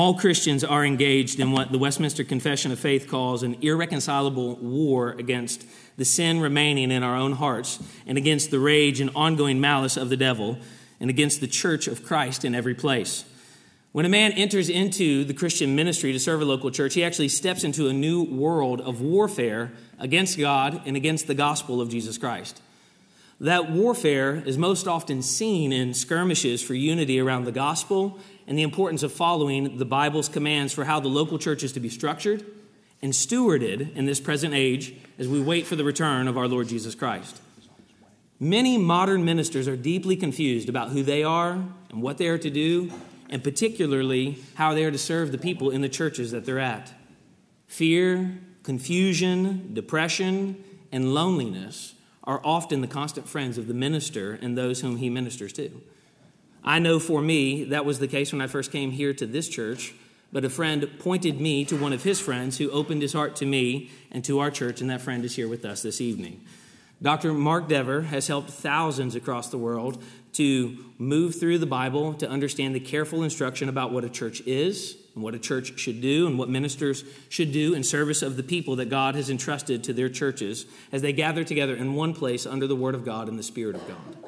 All Christians are engaged in what the Westminster Confession of Faith calls an irreconcilable war against the sin remaining in our own hearts and against the rage and ongoing malice of the devil and against the church of Christ in every place. When a man enters into the Christian ministry to serve a local church, he actually steps into a new world of warfare against God and against the gospel of Jesus Christ. That warfare is most often seen in skirmishes for unity around the gospel and the importance of following the Bible's commands for how the local church is to be structured and stewarded in this present age as we wait for the return of our Lord Jesus Christ. Many modern ministers are deeply confused about who they are and what they are to do, and particularly how they are to serve the people in the churches that they're at. Fear, confusion, depression, and loneliness are often the constant friends of the minister and those whom he ministers to. I know for me, that was the case when I first came here to this church, but a friend pointed me to one of his friends who opened his heart to me and to our church, and that friend is here with us this evening. Dr. Mark Dever has helped thousands across the world to move through the Bible to understand the careful instruction about what a church is and what a church should do and what ministers should do in service of the people that God has entrusted to their churches as they gather together in one place under the Word of God and the Spirit of God.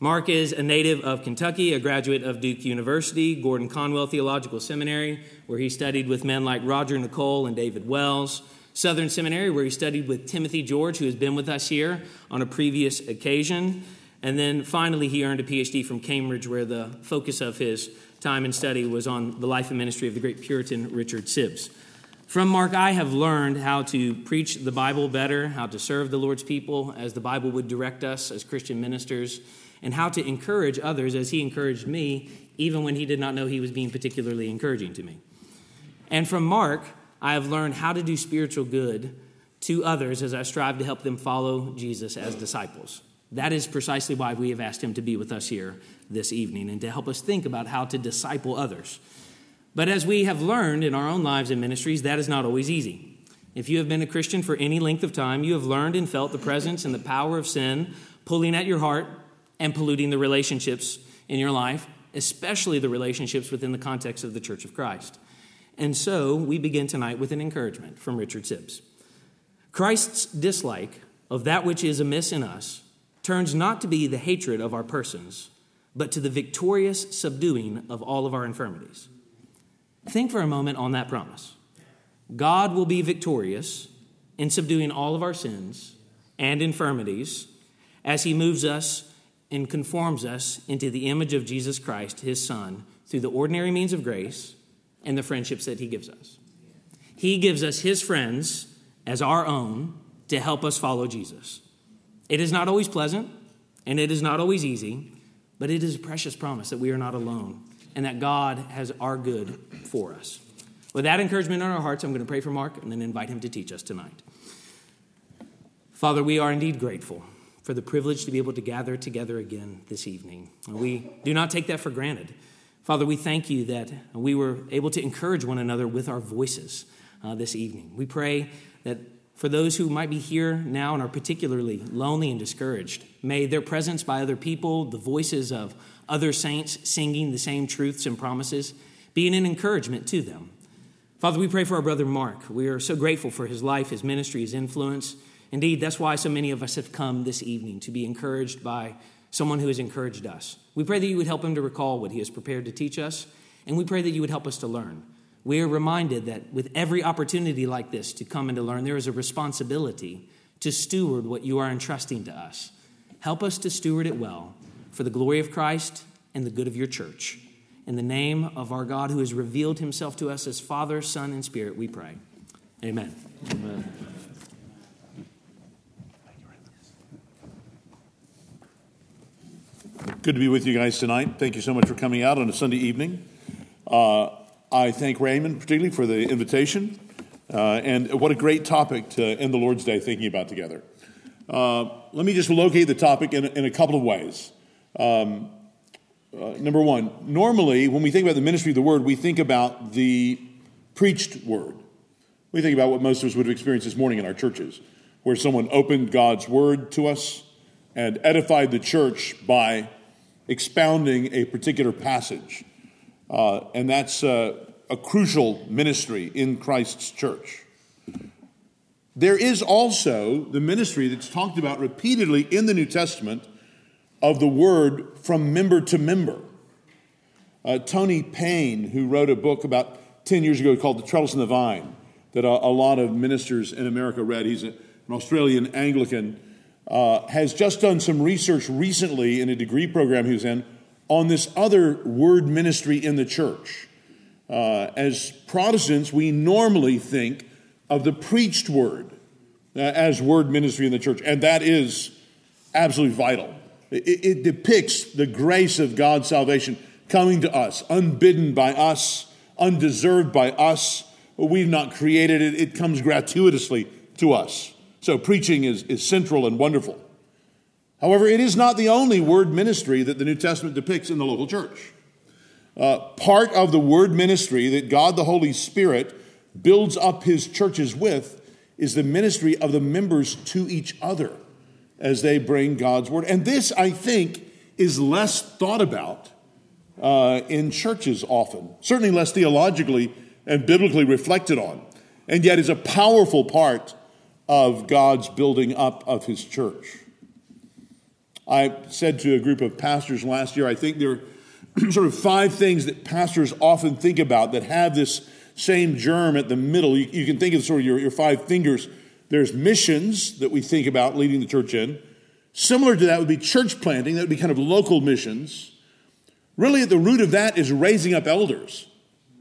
Mark is a native of Kentucky, a graduate of Duke University, Gordon Conwell Theological Seminary, where he studied with men like Roger Nicole and David Wells. Southern Seminary, where he studied with Timothy George, who has been with us here on a previous occasion. And then finally, he earned a PhD from Cambridge, where the focus of his time and study was on the life and ministry of the great Puritan Richard Sibbes. From Mark, I have learned how to preach the Bible better, how to serve the Lord's people as the Bible would direct us as Christian ministers and how to encourage others as he encouraged me, even when he did not know he was being particularly encouraging to me. And from Mark, I have learned how to do spiritual good to others as I strive to help them follow Jesus as disciples. That is precisely why we have asked him to be with us here this evening and to help us think about how to disciple others. But as we have learned in our own lives and ministries, that is not always easy. If you have been a Christian for any length of time, you have learned and felt the presence and the power of sin pulling at your heart and polluting the relationships in your life, especially the relationships within the context of the Church of Christ. And so we begin tonight with an encouragement from Richard Sibbes. Christ's dislike of that which is amiss in us turns not to be the hatred of our persons, but to the victorious subduing of all of our infirmities. Think for a moment on that promise. God will be victorious in subduing all of our sins and infirmities as he moves us and conforms us into the image of Jesus Christ, his Son, through the ordinary means of grace and the friendships that he gives us. He gives us his friends as our own to help us follow Jesus. It is not always pleasant and it is not always easy, but it is a precious promise that we are not alone and that God has our good for us. With that encouragement in our hearts, I'm going to pray for Mark and then invite him to teach us tonight. Father, we are indeed grateful for the privilege to be able to gather together again this evening. We do not take that for granted. Father, we thank you that we were able to encourage one another with our voices uh, this evening. We pray that for those who might be here now and are particularly lonely and discouraged, may their presence by other people, the voices of other saints singing the same truths and promises, be an encouragement to them. Father, we pray for our brother Mark. We are so grateful for his life, his ministry, his influence. Indeed, that's why so many of us have come this evening to be encouraged by someone who has encouraged us. We pray that you would help him to recall what he has prepared to teach us, and we pray that you would help us to learn. We are reminded that with every opportunity like this to come and to learn, there is a responsibility to steward what you are entrusting to us. Help us to steward it well for the glory of Christ and the good of your church. In the name of our God who has revealed himself to us as Father, Son, and Spirit, we pray. Amen. Amen. Good to be with you guys tonight. Thank you so much for coming out on a Sunday evening. Uh, I thank Raymond particularly for the invitation, uh, and what a great topic to end the Lord's Day thinking about together. Uh, let me just locate the topic in, in a couple of ways. Um, uh, number one, normally when we think about the ministry of the word, we think about the preached word. We think about what most of us would have experienced this morning in our churches, where someone opened God's word to us and edified the church by expounding a particular passage. Uh, and that's, uh, a crucial ministry in Christ's church. There is also the ministry that's talked about repeatedly in the New Testament of the word from member to member. Uh, Tony Payne, who wrote a book about 10 years ago called The Trellis and the Vine, that a, a lot of ministers in America read. He's a, an Australian Anglican, uh, has just done some research recently in a degree program he was in on this other word ministry in the church. Uh, as Protestants, we normally think of the preached word uh, as word ministry in the church, and that is absolutely vital. It, it depicts the grace of God's salvation coming to us, unbidden by us, undeserved by us. We've not created it, it comes gratuitously to us. So preaching is, is central and wonderful. However, it is not the only word ministry that the New Testament depicts in the local church. Uh, part of the word ministry that God the Holy Spirit builds up his churches with is the ministry of the members to each other as they bring God's word. And this, I think, is less thought about uh, in churches often, certainly less theologically and biblically reflected on, and yet is a powerful part of God's building up of his church. I said to a group of pastors last year, I think there are sort of five things that pastors often think about that have this same germ at the middle. You, you can think of sort of your, your five fingers. There's missions that we think about leading the church in. Similar to that would be church planting, that would be kind of local missions. Really, at the root of that is raising up elders,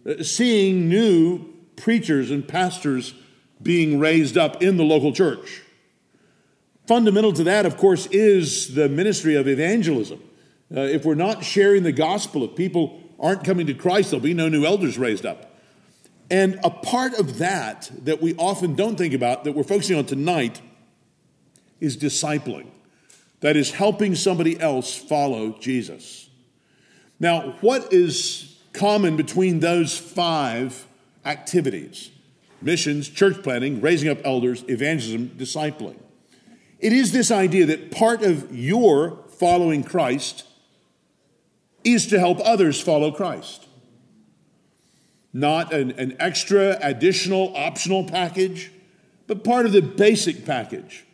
uh, seeing new preachers and pastors being raised up in the local church. Fundamental to that, of course, is the ministry of evangelism. Uh, if we're not sharing the gospel, if people aren't coming to Christ, there'll be no new elders raised up. And a part of that that we often don't think about, that we're focusing on tonight, is discipling. That is helping somebody else follow Jesus. Now, what is common between those five activities? Missions, church planting, raising up elders, evangelism, discipling. It is this idea that part of your following Christ is to help others follow Christ. Not an, an extra, additional, optional package, but part of the basic package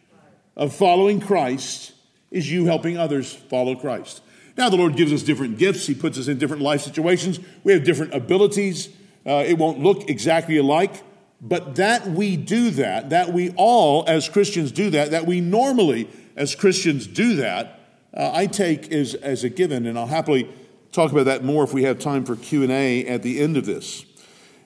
of following Christ is you helping others follow Christ. Now, the Lord gives us different gifts. He puts us in different life situations. We have different abilities. Uh, it won't look exactly alike, but that we do that, that we all as Christians do that, that we normally as Christians do that, uh, I take as, as a given, and I'll happily talk about that more if we have time for Q&A at the end of this.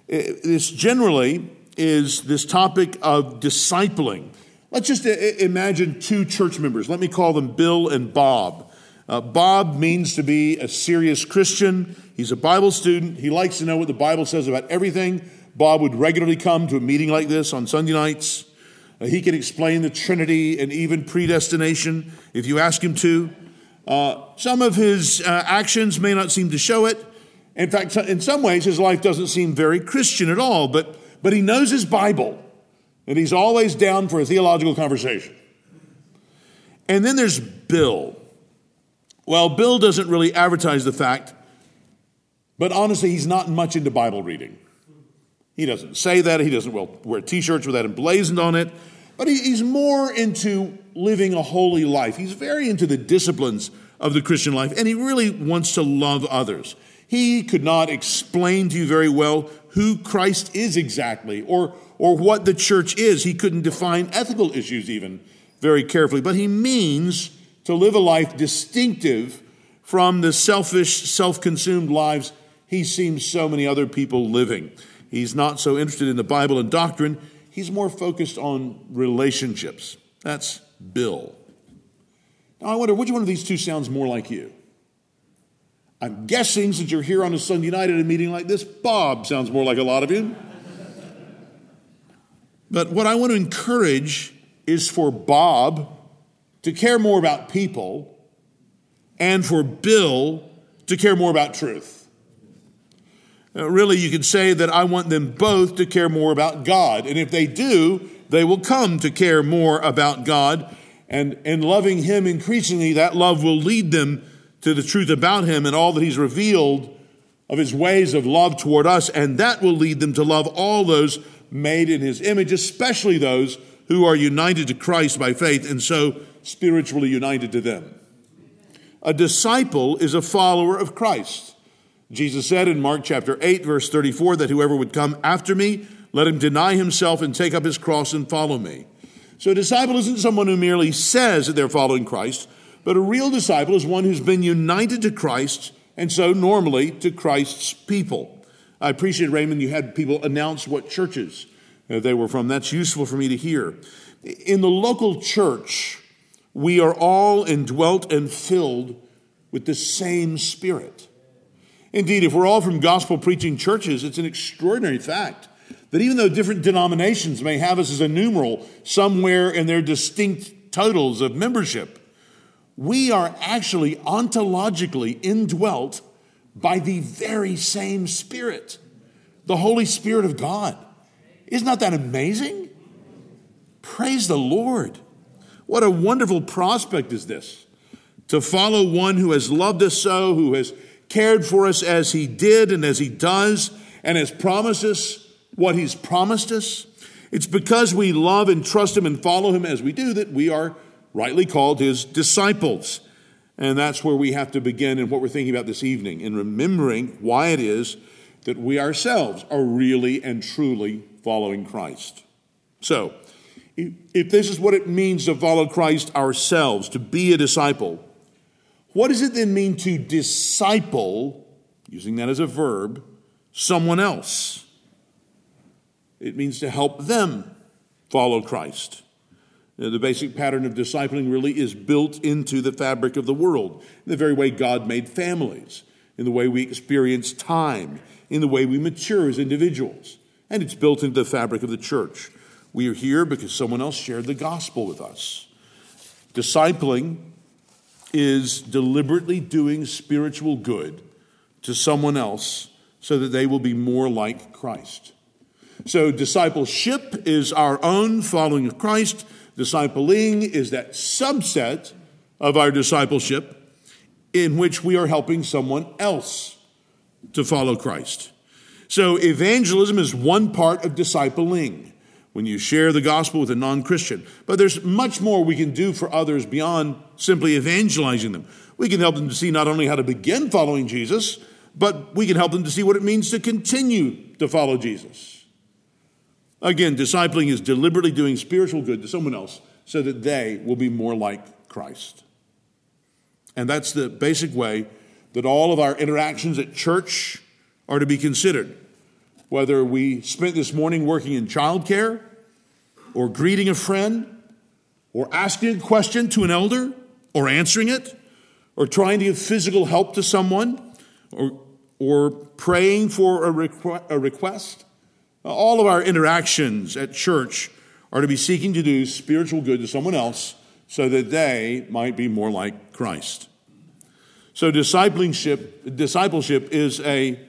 This generally is this topic of discipling. Let's just imagine two church members. Let me call them Bill and Bob. Uh, Bob means to be a serious Christian. He's a Bible student. He likes to know what the Bible says about everything. Bob would regularly come to a meeting like this on Sunday nights. Uh, he can explain the Trinity and even predestination if you ask him to. Uh, some of his uh, actions may not seem to show it. In fact, in some ways, his life doesn't seem very Christian at all, but, but he knows his Bible, and he's always down for a theological conversation. And then there's Bill. Well, Bill doesn't really advertise the fact, but honestly, he's not much into Bible reading. He doesn't say that. He doesn't wear t shirts with that emblazoned on it. But he's more into living a holy life. He's very into the disciplines of the Christian life, and he really wants to love others. He could not explain to you very well who Christ is exactly or, or what the church is. He couldn't define ethical issues even very carefully, but he means to live a life distinctive from the selfish, self consumed lives he sees so many other people living. He's not so interested in the Bible and doctrine, he's more focused on relationships. That's Bill. Now, I wonder which one of these two sounds more like you? I'm guessing since you're here on a Sunday night at a meeting like this, Bob sounds more like a lot of you. But what I want to encourage is for Bob to care more about people and for Bill to care more about truth. Uh, really, you could say that I want them both to care more about God. And if they do, they will come to care more about God. And in loving Him increasingly, that love will lead them to the truth about Him and all that He's revealed of his ways of love toward us, and that will lead them to love all those made in his image, especially those who are united to Christ by faith and so spiritually united to them. A disciple is a follower of Christ. Jesus said in Mark chapter 8, verse 34, that whoever would come after me, let him deny himself and take up his cross and follow me. So a disciple isn't someone who merely says that they're following Christ, but a real disciple is one who's been united to Christ and so normally to Christ's people. I appreciate, Raymond, you had people announce what churches uh, they were from. That's useful for me to hear. In the local church, we are all indwelt and filled with the same Spirit. Indeed, if we're all from gospel preaching churches, it's an extraordinary fact that even though different denominations may have us as a numeral somewhere in their distinct totals of membership, we are actually ontologically indwelt by the very same Spirit, the Holy Spirit of God. Isn't that, that amazing? Praise the Lord. What a wonderful prospect is this to follow one who has loved us so, who has cared for us as he did and as he does, and has promised us what he's promised us. It's because we love and trust him and follow him as we do that we are rightly called his disciples. And that's where we have to begin in what we're thinking about this evening, in remembering why it is that we ourselves are really and truly following Christ. So, if this is what it means to follow Christ ourselves, to be a disciple, what does it then mean to disciple, using that as a verb, someone else? It means to help them follow Christ. The basic pattern of discipling really is built into the fabric of the world, in the very way God made families, in the way we experience time, in the way we mature as individuals. And it's built into the fabric of the church. We are here because someone else shared the gospel with us. Discipling is deliberately doing spiritual good to someone else so that they will be more like Christ. So, discipleship is our own following of Christ. Discipling is that subset of our discipleship in which we are helping someone else to follow Christ. So, evangelism is one part of discipling when you share the gospel with a non Christian. But there's much more we can do for others beyond simply evangelizing them. We can help them to see not only how to begin following Jesus, but we can help them to see what it means to continue to follow Jesus. Again, discipling is deliberately doing spiritual good to someone else so that they will be more like Christ. And that's the basic way that all of our interactions at church are to be considered. Whether we spent this morning working in childcare, or greeting a friend, or asking a question to an elder, or answering it, or trying to give physical help to someone, or, or praying for a, requ- a request, all of our interactions at church are to be seeking to do spiritual good to someone else so that they might be more like Christ. So discipleship, discipleship is a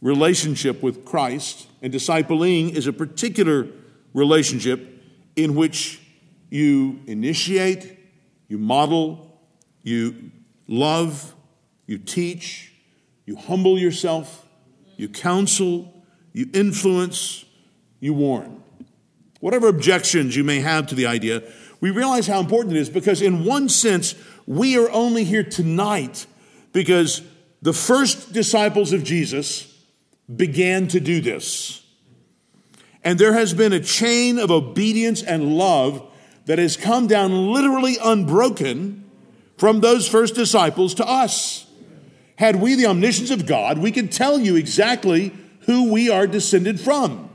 relationship with Christ, and discipling is a particular relationship in which you initiate, you model, you love, you teach, you humble yourself, you counsel, you influence, you warn. Whatever objections you may have to the idea, we realize how important it is because, in one sense, we are only here tonight because the first disciples of Jesus began to do this. And there has been a chain of obedience and love that has come down literally unbroken from those first disciples to us. Had we the omniscience of God, we could tell you exactly who we are descended from.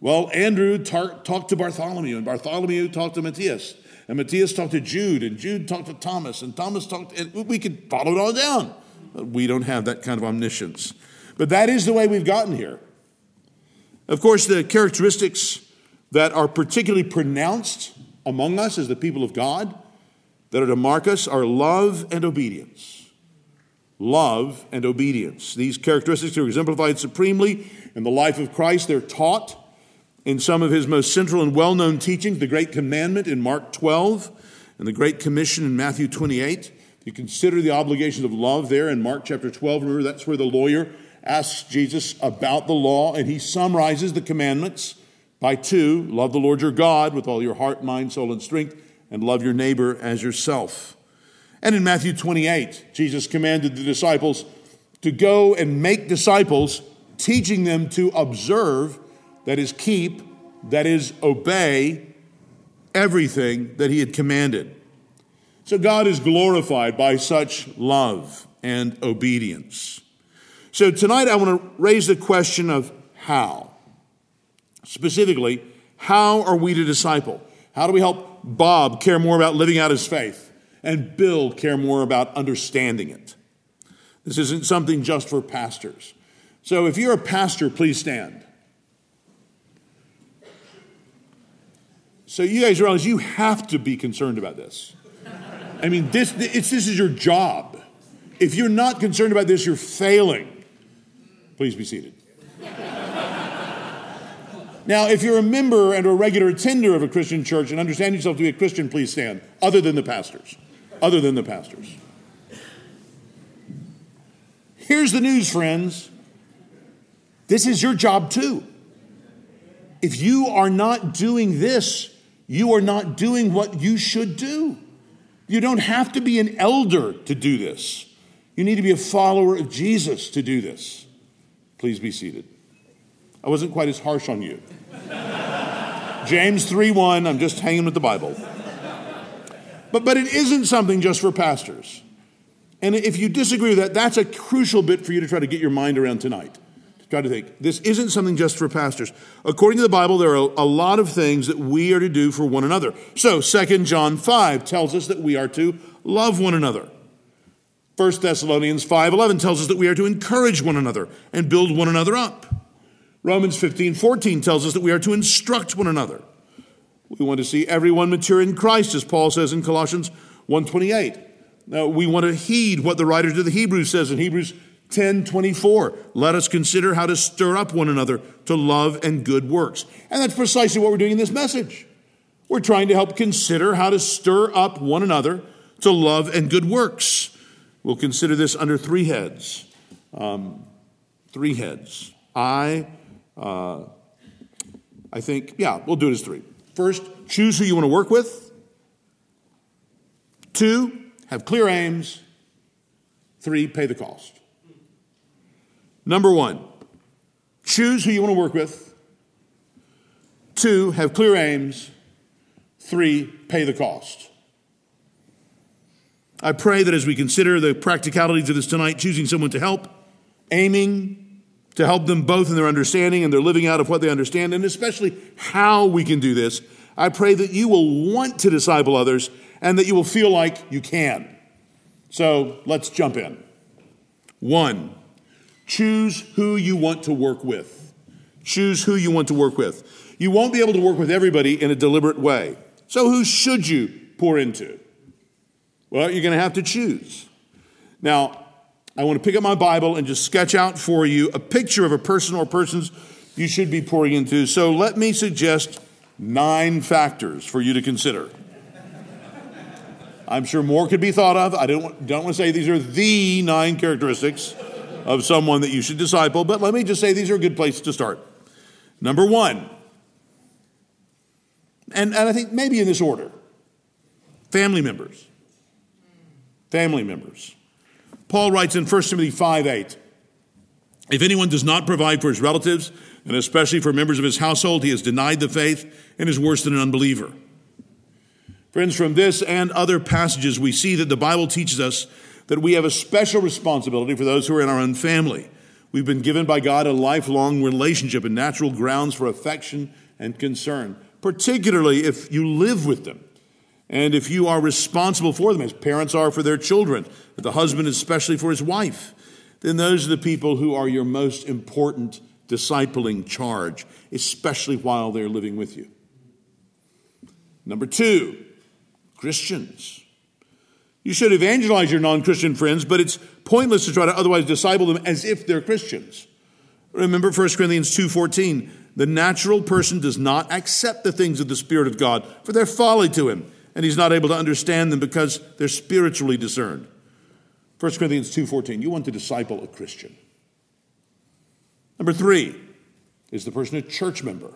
Well, Andrew tar- talked to Bartholomew, and Bartholomew talked to Matthias, and Matthias talked to Jude, and Jude talked to Thomas, and Thomas talked, and we could follow it all down. But we don't have that kind of omniscience. But that is the way we've gotten here. Of course, the characteristics that are particularly pronounced among us as the people of God that are to mark us are love and obedience love, and obedience. These characteristics are exemplified supremely in the life of Christ. They're taught in some of his most central and well known teachings the Great Commandment in Mark 12 and the Great Commission in Matthew 28. If You consider the obligation of love there in Mark chapter 12. Remember, that's where the lawyer asks Jesus about the law, and he summarizes the commandments by two love the Lord your God with all your heart, mind, soul, and strength, and love your neighbor as yourself. And in Matthew 28, Jesus commanded the disciples to go and make disciples, teaching them to observe, that is, keep, that is, obey everything that he had commanded. So God is glorified by such love and obedience. So tonight I want to raise the question of how. Specifically, how are we to disciple? How do we help Bob care more about living out his faith and Bill care more about understanding it? This isn't something just for pastors. So if you're a pastor, please stand. So you guys realize you have to be concerned about this. I mean, this, this is your job. If you're not concerned about this, you're failing. Please be seated. now, if you're a member and a regular attender of a Christian church and understand yourself to be a Christian, please stand, other than the pastors. Other than the pastors. Here's the news, friends. This is your job too. If you are not doing this, you are not doing what you should do. You don't have to be an elder to do this. You need to be a follower of Jesus to do this. Please be seated. I wasn't quite as harsh on you. James 3 1, I'm just hanging with the Bible. But, but it isn't something just for pastors. And if you disagree with that, that's a crucial bit for you to try to get your mind around tonight. To Try to think. This isn't something just for pastors. According to the Bible, there are a lot of things that we are to do for one another. So, 2 John 5 tells us that we are to love one another. 1 Thessalonians 5:11 tells us that we are to encourage one another and build one another up. Romans 15:14 tells us that we are to instruct one another. We want to see everyone mature in Christ as Paul says in Colossians 1:28. Now, we want to heed what the writer to the Hebrews says in Hebrews 10:24. Let us consider how to stir up one another to love and good works. And that's precisely what we're doing in this message. We're trying to help consider how to stir up one another to love and good works. We'll consider this under three heads. Um, three heads. I, uh, I think, yeah, we'll do it as three. First, choose who you want to work with. Two, have clear aims. Three, pay the cost. Number one, choose who you want to work with. Two, have clear aims. Three, pay the cost. I pray that as we consider the practicalities of this tonight, choosing someone to help, aiming to help them both in their understanding and their living out of what they understand, and especially how we can do this, I pray that you will want to disciple others and that you will feel like you can. So let's jump in. One, Choose who you want to work with. Choose who you want to work with. You won't be able to work with everybody in a deliberate way. So, who should you pour into? Well, you're going to have to choose. Now, I want to pick up my Bible and just sketch out for you a picture of a person or persons you should be pouring into. So, let me suggest nine factors for you to consider. I'm sure more could be thought of. I don't, don't want to say these are the nine characteristics of someone that you should disciple, but let me just say these are a good place to start. Number one, and, and I think maybe in this order family members. Family members. Paul writes in 1 Timothy 5 8, if anyone does not provide for his relatives, and especially for members of his household, he has denied the faith and is worse than an unbeliever. Friends, from this and other passages, we see that the Bible teaches us that we have a special responsibility for those who are in our own family. We've been given by God a lifelong relationship and natural grounds for affection and concern, particularly if you live with them and if you are responsible for them, as parents are for their children, the husband especially for his wife. Then those are the people who are your most important discipling charge, especially while they're living with you. Number two, Christians. You should evangelize your non Christian friends, but it's pointless to try to otherwise disciple them as if they're Christians. Remember 1 Corinthians 2:14, the natural person does not accept the things of the spirit of God, for they're folly to him, and he's not able to understand them because they're spiritually discerned. 1 Corinthians 2:14. You want to disciple a Christian. Number 3 is the person a church member.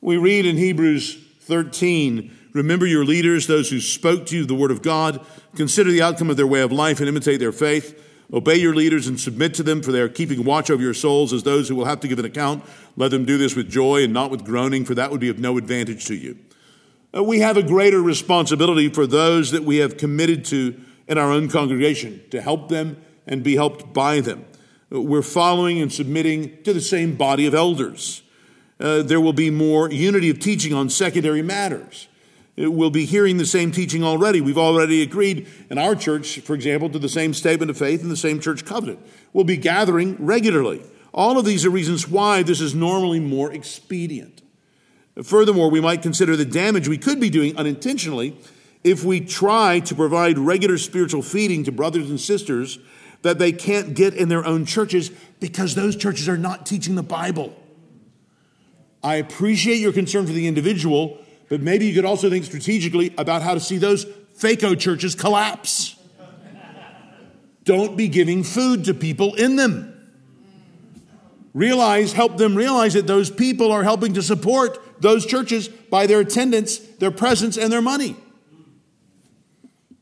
We read in Hebrews 13, remember your leaders, those who spoke to you the word of God, consider the outcome of their way of life and imitate their faith. Obey your leaders and submit to them, for they are keeping watch over your souls as those who will have to give an account. Let them do this with joy and not with groaning, for that would be of no advantage to you. We have a greater responsibility for those that we have committed to in our own congregation to help them and be helped by them. We're following and submitting to the same body of elders. Uh, there will be more unity of teaching on secondary matters. Uh, we'll be hearing the same teaching already. We've already agreed in our church, for example, to the same statement of faith and the same church covenant. We'll be gathering regularly. All of these are reasons why this is normally more expedient. Furthermore, we might consider the damage we could be doing unintentionally if we try to provide regular spiritual feeding to brothers and sisters that they can't get in their own churches because those churches are not teaching the Bible. I appreciate your concern for the individual, but maybe you could also think strategically about how to see those FACO churches collapse. Don't be giving food to people in them. Realize, help them realize that those people are helping to support those churches by their attendance, their presence, and their money.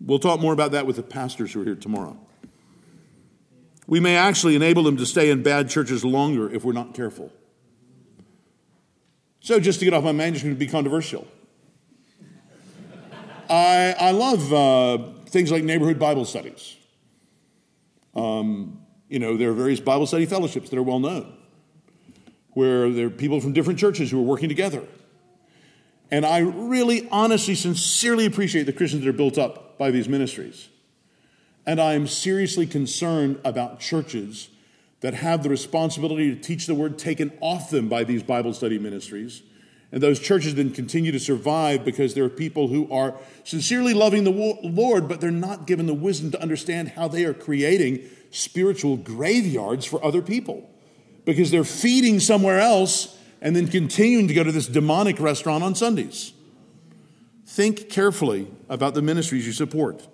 We'll talk more about that with the pastors who are here tomorrow. We may actually enable them to stay in bad churches longer if we're not careful. So, just to get off my going to be controversial. I, I love uh, things like neighborhood Bible studies. Um, you know, there are various Bible study fellowships that are well known where there are people from different churches who are working together. And I really, honestly, sincerely appreciate the Christians that are built up by these ministries. And I am seriously concerned about churches that have the responsibility to teach the word taken off them by these Bible study ministries. And those churches then continue to survive because there are people who are sincerely loving the Lord, but they're not given the wisdom to understand how they are creating spiritual graveyards for other people because they're feeding somewhere else and then continuing to go to this demonic restaurant on Sundays. Think carefully about the ministries you support.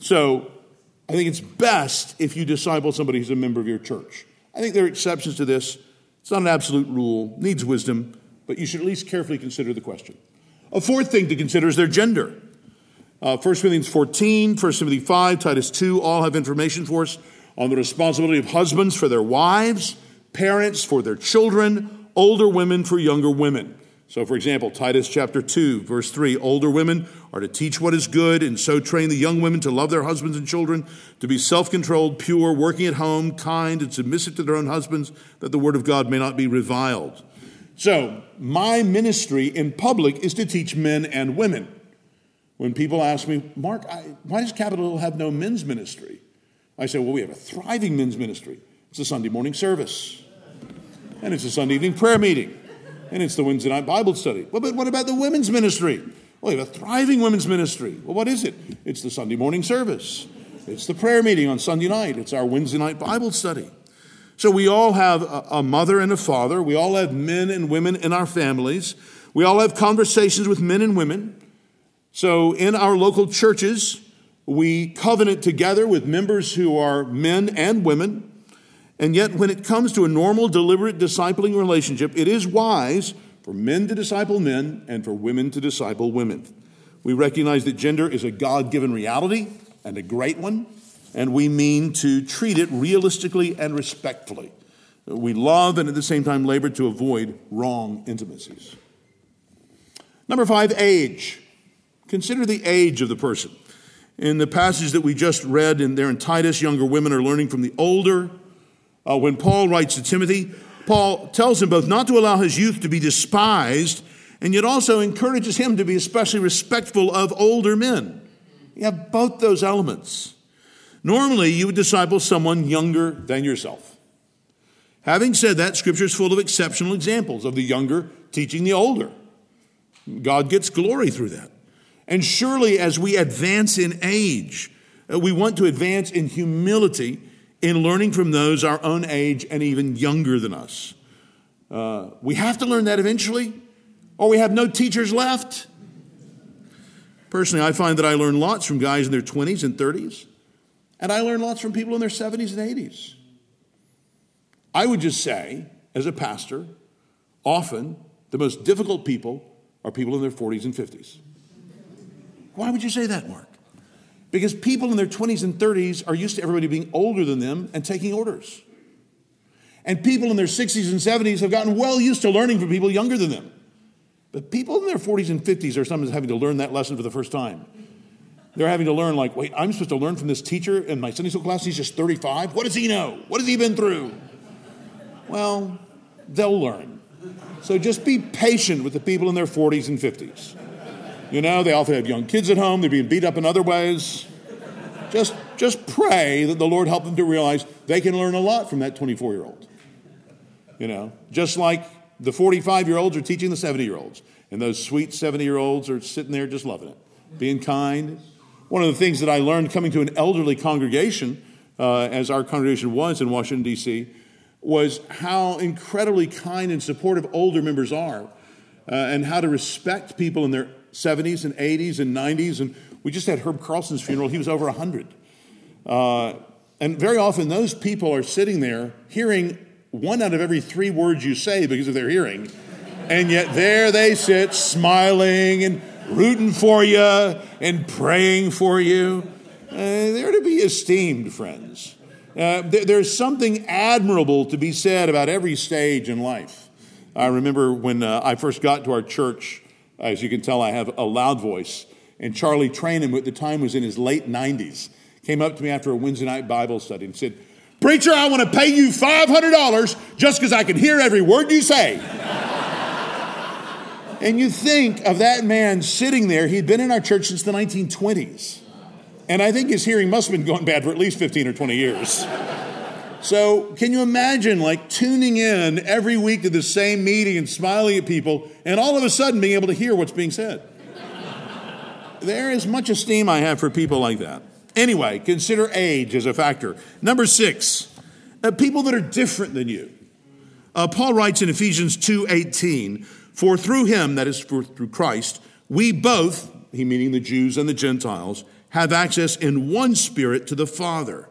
So, I think it's best if you disciple somebody who's a member of your church. I think there are exceptions to this. It's not an absolute rule, needs wisdom, but you should at least carefully consider the question. A fourth thing to consider is their gender. Uh, 1 Corinthians 14, 1 Timothy 5, Titus 2 all have information for us on the responsibility of husbands for their wives parents for their children, older women for younger women. So, for example, Titus chapter 2, verse 3 older women are to teach what is good and so train the young women to love their husbands and children, to be self controlled, pure, working at home, kind, and submissive to their own husbands, that the word of God may not be reviled. So, my ministry in public is to teach men and women. When people ask me, Mark, I, why does Capitol have no men's ministry? I say, well, we have a thriving men's ministry. It's a Sunday morning service and it's a Sunday evening prayer meeting, and it's the Wednesday night Bible study. Well, but what about the women's ministry? Well, we have a thriving women's ministry. Well, what is it? It's the Sunday morning service. It's the prayer meeting on Sunday night. It's our Wednesday night Bible study. So we all have a, mother and a father. We all have men and women in our families. We all have conversations with men and women. So in our local churches, we covenant together with members who are men and women. And yet, when it comes to a normal, deliberate discipling relationship, it is wise for men to disciple men and for women to disciple women. We recognize that gender is a God given reality and a great one, and we mean to treat it realistically and respectfully. We love and at the same time labor to avoid wrong intimacies. Number five, age. Consider the age of the person. In the passage that we just read in there in Titus, younger women are learning from the older uh, when Paul writes to Timothy, Paul tells him both not to allow his youth to be despised, and yet also encourages him to be especially respectful of older men. You have both those elements. Normally, you would disciple someone younger than yourself. Having said that, Scripture is full of exceptional examples of the younger teaching the older. God gets glory through that. And surely, as we advance in age, uh, we want to advance in humility in learning from those our own age and even younger than us. Uh, we have to learn that eventually, or we have no teachers left. Personally, I find that I learn lots from guys in their 20s and 30s. And I learn lots from people in their 70s and 80s. I would just say, as a pastor, often the most difficult people are people in their 40s and 50s. Why would you say that, Mark? Because people in their 20s and 30s are used to everybody being older than them and taking orders. And people in their 60s and 70s have gotten well used to learning from people younger than them. But people in their 40s and 50s are sometimes having to learn that lesson for the first time. They're having to learn, like, wait, I'm supposed to learn from this teacher in my Sunday school class. He's just 35. What does he know? What has he been through? Well, they'll learn. So just be patient with the people in their 40s and 50s. You know, they often have young kids at home, they're being beat up in other ways. Just, just pray that the Lord help them to realize they can learn a lot from that 24 year old. You know, just like the 45 year olds are teaching the 70 year olds, and those sweet 70 year olds are sitting there just loving it, being kind, one of the things that I learned coming to an elderly congregation, uh, as our congregation was in Washington, D.C., was how incredibly kind and supportive older members are, uh, and how to respect people in their 70s and 80s and 90s. And we just had Herb Carlson's funeral, he was over 100. Uh, and very often, those people are sitting there hearing one out of every three words you say because of their hearing. And yet, there they sit, smiling and rooting for you and praying for you. Uh, they're to be esteemed, friends. Uh, there's something admirable to be said about every stage in life. I remember when uh, I first got to our church, as you can tell, I have a loud voice. And Charlie Trainham, who at the time was in his late 90s, came up to me after a Wednesday night Bible study and said, Preacher, I want to pay you $500 just because I can hear every word you say. And you think of that man sitting there, he'd been in our church since the 1920s. And I think his hearing must have been going bad for at least 15 or 20 years. So, can you imagine like tuning in every week to the same meeting and smiling at people and all of a sudden being able to hear what's being said? there is much esteem I have for people like that. Anyway, consider age as a factor. Number six, uh, people that are different than you. Uh, Paul writes in Ephesians 2:18, for through him, that is for, through Christ, we both, he meaning the Jews and the Gentiles, have access in one spirit to the Father.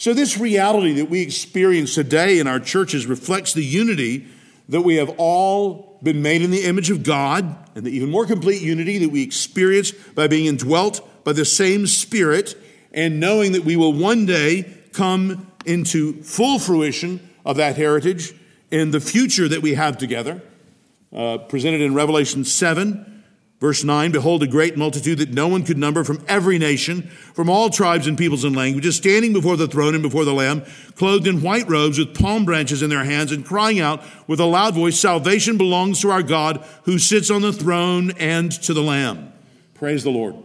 So, this reality that we experience today in our churches reflects the unity that we have all been made in the image of God, and the even more complete unity that we experience by being indwelt by the same Spirit, and knowing that we will one day come into full fruition of that heritage in the future that we have together. Uh, presented in Revelation 7, verse 9 Behold, a great multitude that no one could number from every nation, from all tribes and peoples and languages, standing before the throne and before the Lamb, clothed in white robes with palm branches in their hands, and crying out with a loud voice Salvation belongs to our God who sits on the throne and to the Lamb. Praise the Lord.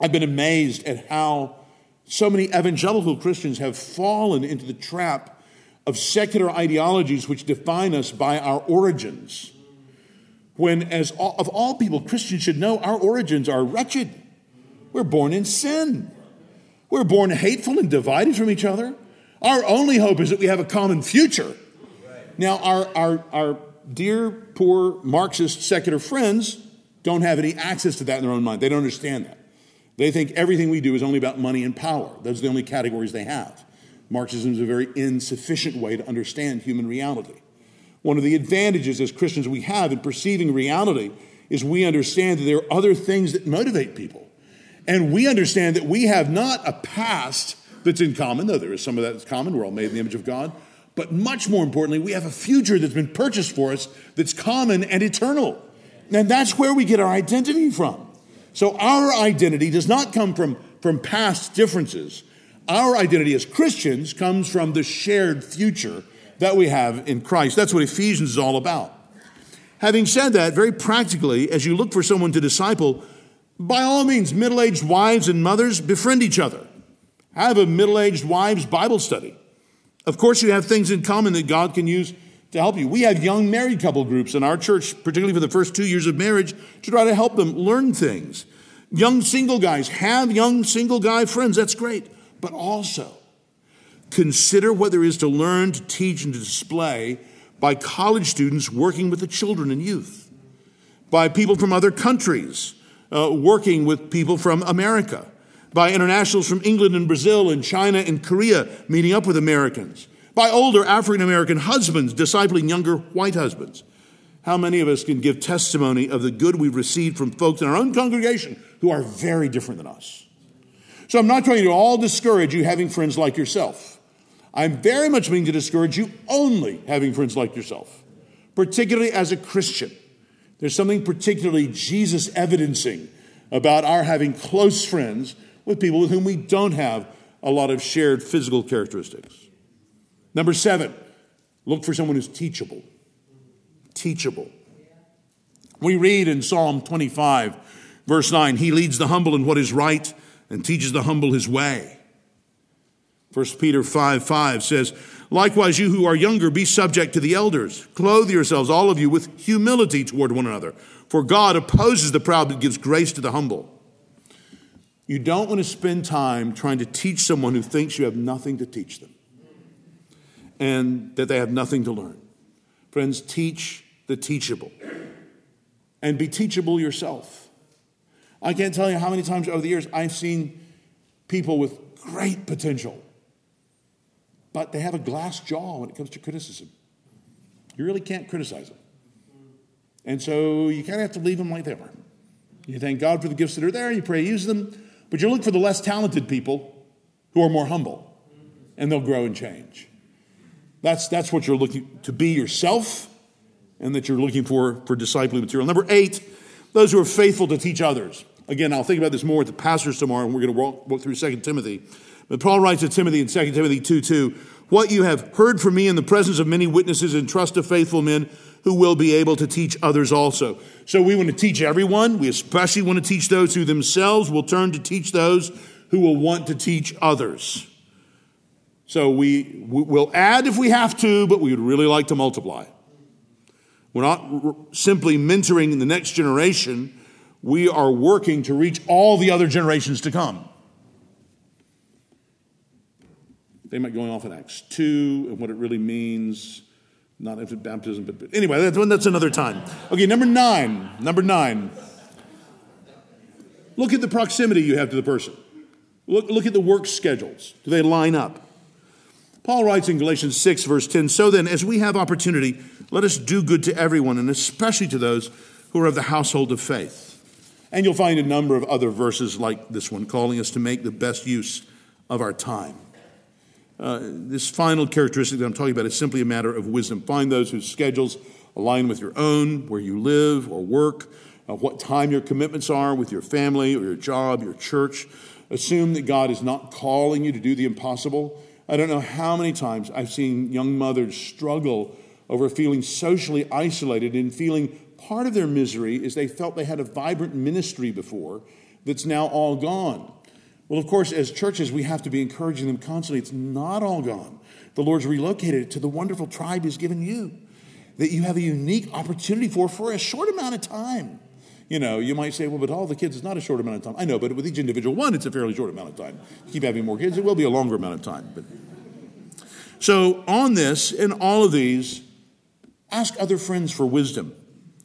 I've been amazed at how so many evangelical Christians have fallen into the trap of secular ideologies which define us by our origins when, as all, of all people, Christians should know our origins are wretched. We're born in sin. We're born hateful and divided from each other. Our only hope is that we have a common future. Now, our, our, our dear, poor Marxist secular friends don't have any access to that in their own mind. They don't understand that. They think everything we do is only about money and power. Those are the only categories they have. Marxism is a very insufficient way to understand human reality. One of the advantages as Christians we have in perceiving reality is we understand that there are other things that motivate people. And we understand that we have not a past that's in common, though there is some of that that's common. We're all made in the image of God. But much more importantly, we have a future that's been purchased for us that's common and eternal. And that's where we get our identity from. So our identity does not come from, from past differences. Our identity as Christians comes from the shared future that we have in Christ. That's what Ephesians is all about. Having said that, very practically, as you look for someone to disciple, by all means, middle aged wives and mothers befriend each other. Have a middle aged wives Bible study. Of course, you have things in common that God can use to help you. We have young married couple groups in our church, particularly for the first two years of marriage, to try to help them learn things. Young single guys have young single guy friends. That's great. But also, Consider what there is to learn, to teach, and to display by college students working with the children and youth, by people from other countries uh, working with people from America, by internationals from England and Brazil and China and Korea meeting up with Americans, by older African American husbands discipling younger white husbands. How many of us can give testimony of the good we've received from folks in our own congregation who are very different than us? So I'm not trying to all discourage you having friends like yourself. I'm very much meaning to discourage you only having friends like yourself, particularly as a Christian. There's something particularly Jesus evidencing about our having close friends with people with whom we don't have a lot of shared physical characteristics. Number seven, look for someone who's teachable teachable. We read in Psalm 25, verse 9, He leads the humble in what is right and teaches the humble his way. 1 Peter 5 5 says, Likewise, you who are younger, be subject to the elders. Clothe yourselves, all of you, with humility toward one another. For God opposes the proud, but gives grace to the humble. You don't want to spend time trying to teach someone who thinks you have nothing to teach them and that they have nothing to learn. Friends, teach the teachable and be teachable yourself. I can't tell you how many times over the years I've seen people with great potential, but they have a glass jaw when it comes to criticism. You really can't criticize them. And so you kind of have to leave them like they are. You thank God for the gifts that are there, you pray, use them, but you look for the less talented people who are more humble, and they'll grow and change. That's, that's what you're looking to be yourself and that you're looking for for discipling material. Number eight, those who are faithful to teach others. Again, I'll think about this more with the pastors tomorrow, and we're going to walk, walk through 2 Timothy. But Paul writes to Timothy in 2 Timothy 2 2, What you have heard from me in the presence of many witnesses, entrust to faithful men who will be able to teach others also. So we want to teach everyone. We especially want to teach those who themselves will turn to teach those who will want to teach others. So we will add if we have to, but we would really like to multiply. We're not simply mentoring the next generation, we are working to reach all the other generations to come. They might going off in Acts 2 and what it really means. Not infant baptism, but, but anyway, that's, that's another time. Okay, number nine. Number nine. Look at the proximity you have to the person. Look, look at the work schedules. Do they line up? Paul writes in Galatians 6, verse 10 So then, as we have opportunity, let us do good to everyone, and especially to those who are of the household of faith. And you'll find a number of other verses like this one, calling us to make the best use of our time. Uh, this final characteristic that I'm talking about is simply a matter of wisdom. Find those whose schedules align with your own, where you live or work, uh, what time your commitments are with your family or your job, your church. Assume that God is not calling you to do the impossible I don't know how many times I've seen young mothers struggle over feeling socially isolated and feeling part of their misery is they felt they had a vibrant ministry before that's now all gone. Well, of course, as churches, we have to be encouraging them constantly. It's not all gone. The Lord's relocated it to the wonderful tribe He's given you that you have a unique opportunity for for a short amount of time. You know, you might say, well, but all the kids is not a short amount of time. I know, but with each individual one, it's a fairly short amount of time. You keep having more kids, it will be a longer amount of time. But so on this and all of these, ask other friends for wisdom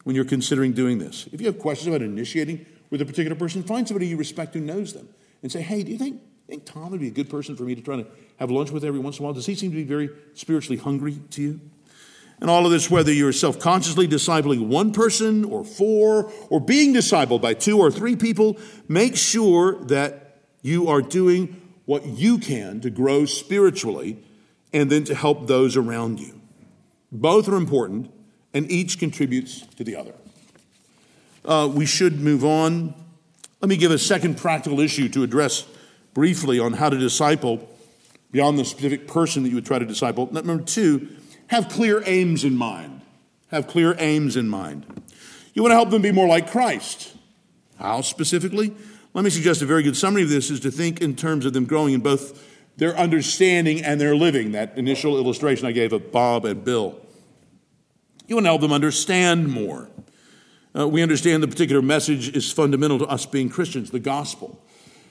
when you're considering doing this. If you have questions about initiating with a particular person, find somebody you respect who knows them and say, hey, do you think, think Tom would be a good person for me to try to have lunch with every once in a while? Does he seem to be very spiritually hungry to you? And all of this, whether you're self consciously discipling one person or four, or being discipled by two or three people, make sure that you are doing what you can to grow spiritually and then to help those around you. Both are important, and each contributes to the other. Uh, we should move on. Let me give a second practical issue to address briefly on how to disciple beyond the specific person that you would try to disciple. Number two, have clear aims in mind. Have clear aims in mind. You want to help them be more like Christ. How specifically? Let me suggest a very good summary of this is to think in terms of them growing in both their understanding and their living. That initial illustration I gave of Bob and Bill. You want to help them understand more. Uh, we understand the particular message is fundamental to us being Christians, the gospel.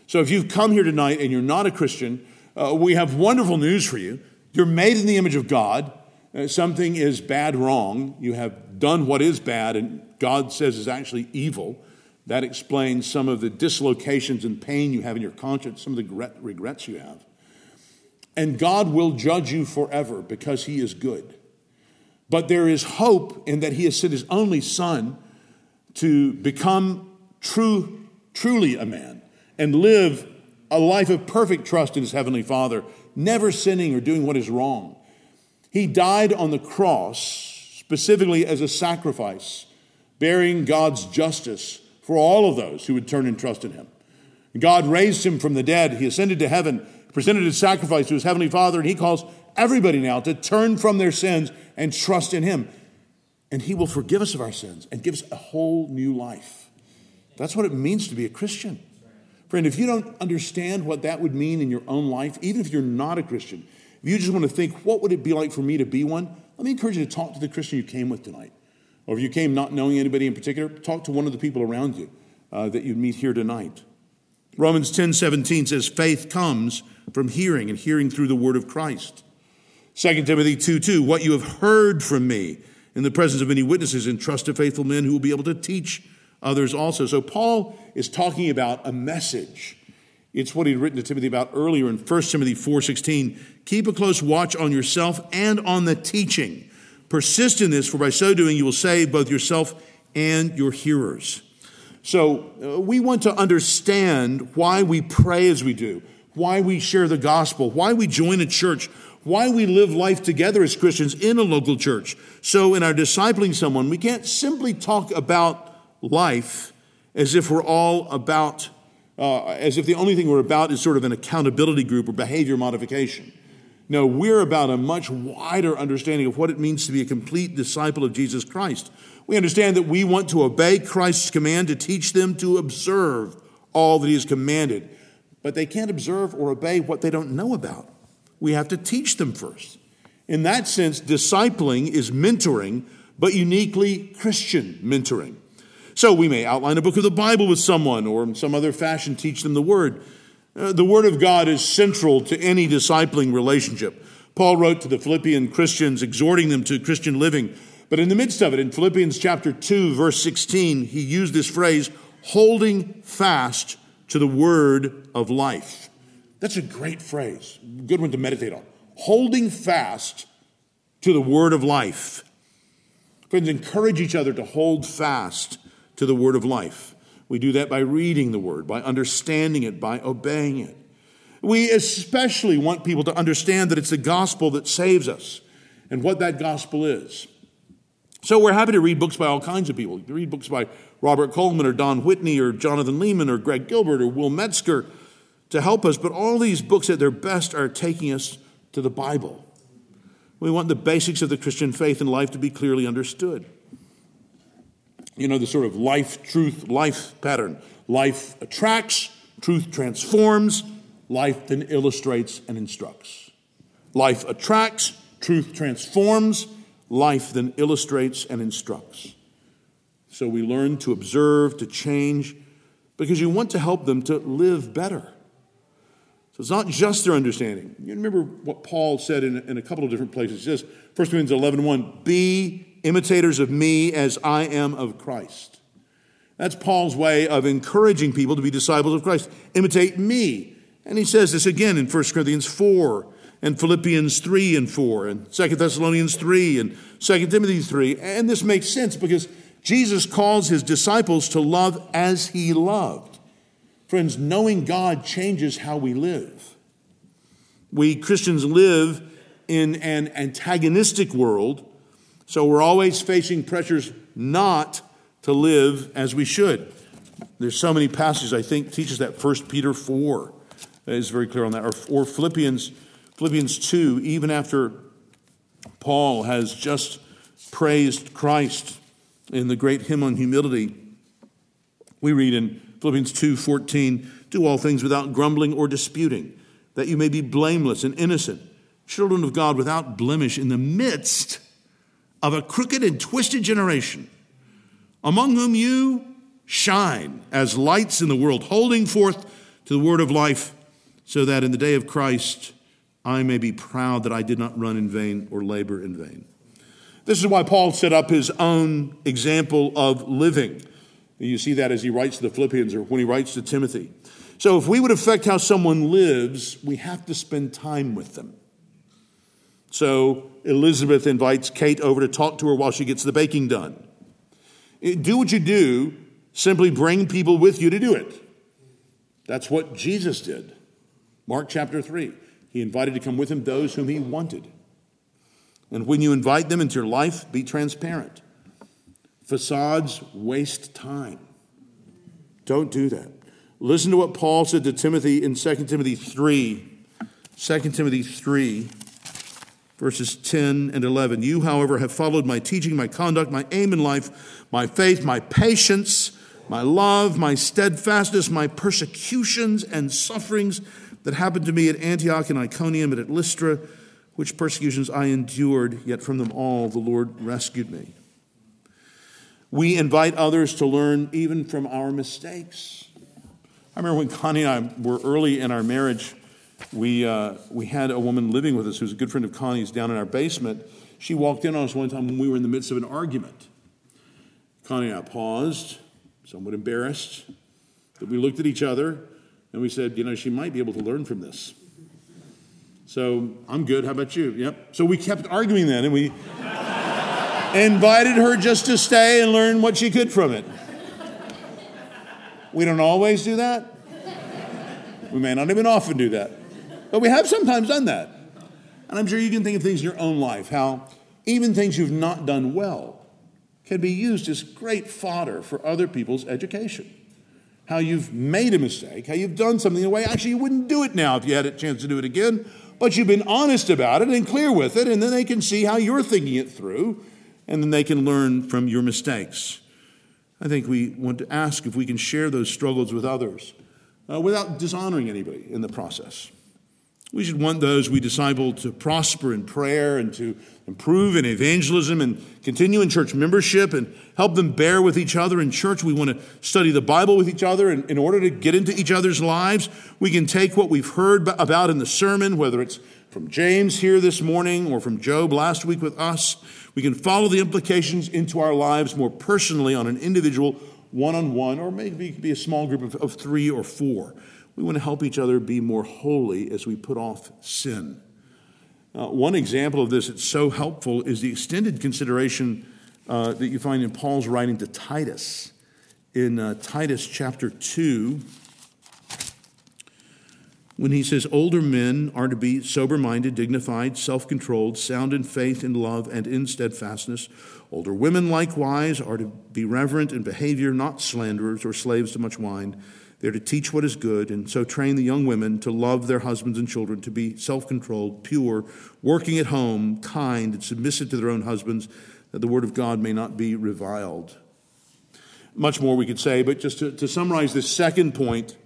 So if you've come here tonight and you're not a Christian, uh, we have wonderful news for you. You're made in the image of God. Uh, something is bad wrong. You have done what is bad, and God says is actually evil. That explains some of the dislocations and pain you have in your conscience, some of the regrets you have. And God will judge you forever because He is good. But there is hope in that He has sent His only Son to become true, truly a man and live a life of perfect trust in His Heavenly Father, never sinning or doing what is wrong. He died on the cross specifically as a sacrifice, bearing God's justice for all of those who would turn and trust in him. God raised him from the dead. He ascended to heaven, presented his sacrifice to his heavenly Father, and he calls everybody now to turn from their sins and trust in him. And he will forgive us of our sins and give us a whole new life. That's what it means to be a Christian. Friend, if you don't understand what that would mean in your own life, even if you're not a Christian, if you just want to think, what would it be like for me to be one? Let me encourage you to talk to the Christian you came with tonight. Or if you came not knowing anybody in particular, talk to one of the people around you uh, that you meet here tonight. Romans 10 17 says, faith comes from hearing, and hearing through the word of Christ. 2 Timothy 2 2, what you have heard from me in the presence of many witnesses, entrust to faithful men who will be able to teach others also. So Paul is talking about a message. It's what he'd written to Timothy about earlier in 1 Timothy 4:16. Keep a close watch on yourself and on the teaching. Persist in this, for by so doing you will save both yourself and your hearers. So uh, we want to understand why we pray as we do, why we share the gospel, why we join a church, why we live life together as Christians in a local church. So in our discipling someone, we can't simply talk about life as if we're all about, uh, as if the only thing we're about is sort of an accountability group or behavior modification. No, we're about a much wider understanding of what it means to be a complete disciple of Jesus Christ. We understand that we want to obey Christ's command to teach them to observe all that He has commanded, but they can't observe or obey what they don't know about. We have to teach them first. In that sense, discipling is mentoring, but uniquely Christian mentoring. So we may outline a book of the Bible with someone or in some other fashion teach them the Word. Uh, the Word of God is central to any discipling relationship. Paul wrote to the Philippian Christians, exhorting them to Christian living. But in the midst of it, in Philippians chapter 2, verse 16, he used this phrase, holding fast to the word of life. That's a great phrase, good one to meditate on. Holding fast to the word of life. Friends, encourage each other to hold fast to the word of life. We do that by reading the word, by understanding it, by obeying it. We especially want people to understand that it's the gospel that saves us and what that gospel is. So we're happy to read books by all kinds of people. You read books by Robert Coleman or Don Whitney or Jonathan Leeman or Greg Gilbert or Will Metzger to help us, but all these books at their best are taking us to the Bible. We want the basics of the Christian faith and life to be clearly understood you know, the sort of life, truth, life pattern. Life attracts, truth transforms, life then illustrates and instructs. Life attracts, truth transforms, life then illustrates and instructs. So we learn to observe, to change, because you want to help them to live better. So it's not just their understanding. You remember what Paul said in, in a couple of different places. He says, 1 Corinthians 11 1, be imitators of me as I am of Christ. That's Paul's way of encouraging people to be disciples of Christ. Imitate me. And he says this again in 1 Corinthians 4 and Philippians 3 and 4 and 2 Thessalonians 3 and 2 Timothy 3. And this makes sense because Jesus calls his disciples to love as he loved. Friends, knowing God changes how we live. We Christians live in an antagonistic world so we're always facing pressures not to live as we should. There's so many passages I think teaches that. First Peter 4 is very clear on that. Or, or Philippians, Philippians 2, even after Paul has just praised Christ in the great hymn on humility, we read in Philippians 2 14, do all things without grumbling or disputing, that you may be blameless and innocent, children of God without blemish in the midst of a crooked and twisted generation, among whom you shine as lights in the world, holding forth to the word of life, so that in the day of Christ I may be proud that I did not run in vain or labor in vain. This is why Paul set up his own example of living. You see that as he writes to the Philippians or when he writes to Timothy. So, if we would affect how someone lives, we have to spend time with them. So, Elizabeth invites Kate over to talk to her while she gets the baking done. Eh, do what you do, simply bring people with you to do it. That's what Jesus did. Mark chapter 3. He invited to come with him those whom he wanted. And when you invite them into your life, be transparent. Facades waste time. Don't do that. Listen to what Paul said to Timothy in 2 Timothy 3. 2 Timothy 3, verses 10 and 11. You, however, have followed my teaching, my conduct, my aim in life, my faith, my patience, my love, my steadfastness, my persecutions and sufferings that happened to me at Antioch and Iconium and at Lystra, which persecutions I endured, yet from them all the Lord rescued me. We invite others to learn even from our mistakes. I remember when Connie and I were early in our marriage, we, uh, we had a woman living with us who's a good friend of Connie's down in our basement. She walked in on us one time when we were in the midst of an argument. Connie and I paused, somewhat embarrassed, that we looked at each other and we said, you know, she might be able to learn from this. So I'm good. How about you? Yep. So we kept arguing then and we invited her just to stay and learn what she could from it. We don't always do that. We may not even often do that. But we have sometimes done that. And I'm sure you can think of things in your own life, how even things you've not done well can be used as great fodder for other people's education. How you've made a mistake, how you've done something in a way actually you wouldn't do it now if you had a chance to do it again, but you've been honest about it and clear with it, and then they can see how you're thinking it through, and then they can learn from your mistakes. I think we want to ask if we can share those struggles with others uh, without dishonoring anybody in the process. We should want those we disciple to prosper in prayer and to improve in evangelism and continue in church membership and help them bear with each other in church. We want to study the Bible with each other. And in order to get into each other's lives, we can take what we've heard about in the sermon, whether it's from James here this morning or from Job last week with us. We can follow the implications into our lives more personally on an individual, one on one, or maybe be a small group of, of three or four. We want to help each other be more holy as we put off sin. Uh, one example of this that's so helpful is the extended consideration uh, that you find in Paul's writing to Titus. In uh, Titus chapter 2, when he says, Older men are to be sober minded, dignified, self controlled, sound in faith, in love, and in steadfastness. Older women likewise are to be reverent in behavior, not slanderers or slaves to much wine they're to teach what is good and so train the young women to love their husbands and children, to be self controlled, pure, working at home, kind, and submissive to their own husbands, that the word of God may not be reviled. Much more we could say, but just to, to summarize this second point,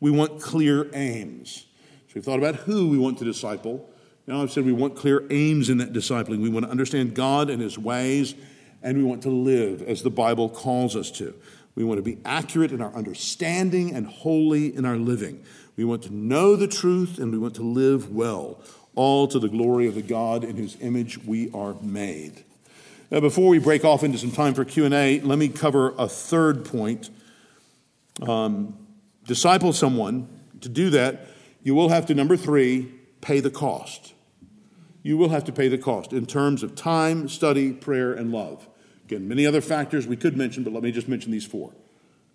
we want clear aims. So we've thought about who we want to disciple. Now I've said we want clear aims in that discipling. We want to understand God and His ways, and we want to live as the Bible calls us to. We want to be accurate in our understanding and holy in our living. We want to know the truth and we want to live well, all to the glory of the God in whose image we are made. Now, before we break off into some time for Q&A, let me cover a third point. Um, disciple someone. To do that, you will have to, number three, pay the cost. You will have to pay the cost in terms of time, study, prayer, and love. Again, many other factors we could mention, but let me just mention these four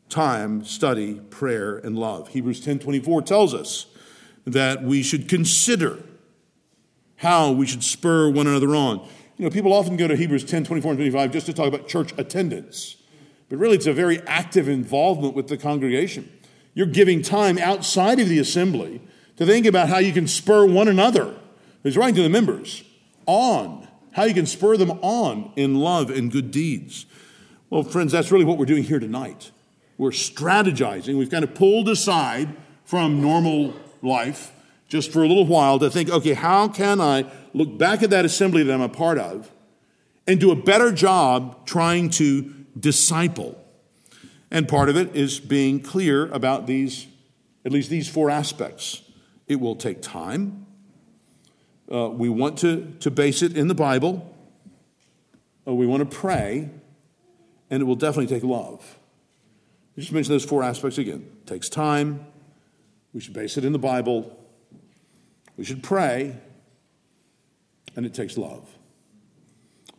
time, study, prayer, and love. Hebrews 10 24 tells us that we should consider how we should spur one another on. You know, people often go to Hebrews 10 24 and 25 just to talk about church attendance, but really it's a very active involvement with the congregation. You're giving time outside of the assembly to think about how you can spur one another, who's writing to the members, on how you can spur them on in love and good deeds. Well, friends, that's really what we're doing here tonight. We're strategizing. We've kind of pulled aside from normal life just for a little while to think, okay, how can I look back at that assembly that I'm a part of and do a better job trying to disciple? And part of it is being clear about these, at least these four aspects. It will take time. Uh, we want to, to base it in the Bible. Uh, we want to pray, and it will definitely take love. Just mention those four aspects again. It takes time. We should base it in the Bible. We should pray. And it takes love.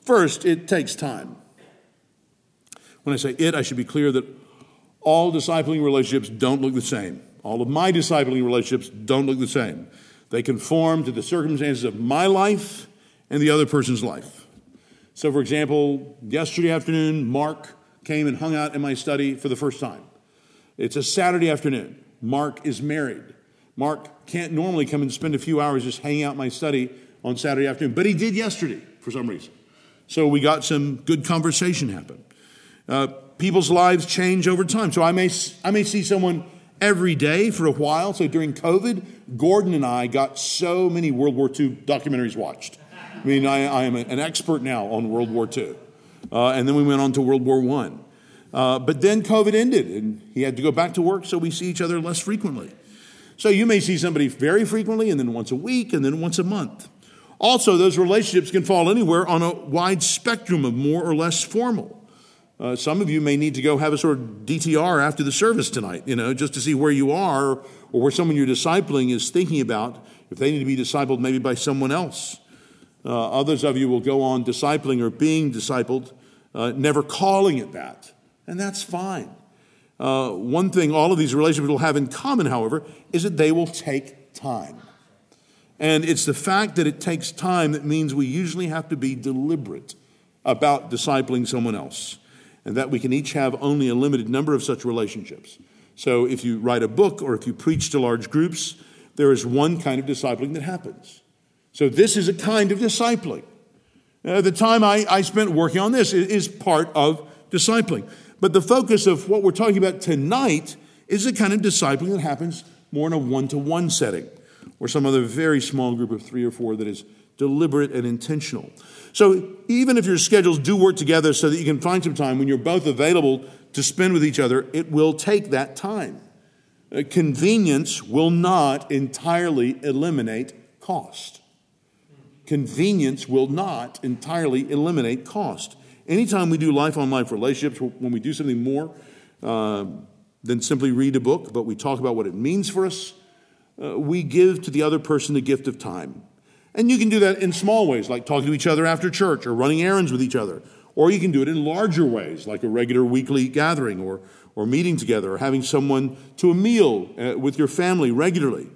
First, it takes time. When I say it, I should be clear that all discipling relationships don't look the same. All of my discipling relationships don't look the same. They conform to the circumstances of my life and the other person's life. So, for example, yesterday afternoon, Mark came and hung out in my study for the first time. It's a Saturday afternoon. Mark is married. Mark can't normally come and spend a few hours just hanging out in my study on Saturday afternoon, but he did yesterday for some reason. So we got some good conversation happen. Uh, people's lives change over time. So I may, I may see someone every day for a while. So during COVID, Gordon and I got so many World War II documentaries watched. I mean, I, I am an expert now on World War II. Uh, and then we went on to World War I. Uh, but then COVID ended and he had to go back to work, so we see each other less frequently. So you may see somebody very frequently and then once a week and then once a month. Also, those relationships can fall anywhere on a wide spectrum of more or less formal. Uh, some of you may need to go have a sort of DTR after the service tonight, you know, just to see where you are or where someone you're discipling is thinking about if they need to be discipled maybe by someone else. Uh, others of you will go on discipling or being discipled, uh, never calling it that, and that's fine. Uh, one thing all of these relationships will have in common, however, is that they will take time. And it's the fact that it takes time that means we usually have to be deliberate about discipling someone else, and that we can each have only a limited number of such relationships. So if you write a book or if you preach to large groups, there is one kind of discipling that happens. So this is a kind of discipling. Uh, the time I, I spent working on this is, is part of discipling. But the focus of what we're talking about tonight is a kind of discipling that happens more in a one to one setting or some other very small group of three or four that is deliberate and intentional. So even if your schedules do work together so that you can find some time when you're both available to spend with each other, it will take that time. Uh, convenience will not entirely eliminate cost. Convenience will not entirely eliminate cost. Anytime we do life on life relationships, when we do something more uh, than simply read a book, but we talk about what it means for us, uh, we give to the other person the gift of time. And you can do that in small ways, like talking to each other after church or running errands with each other. Or you can do it in larger ways, like a regular weekly gathering or, or meeting together or having someone to a meal uh, with your family regularly.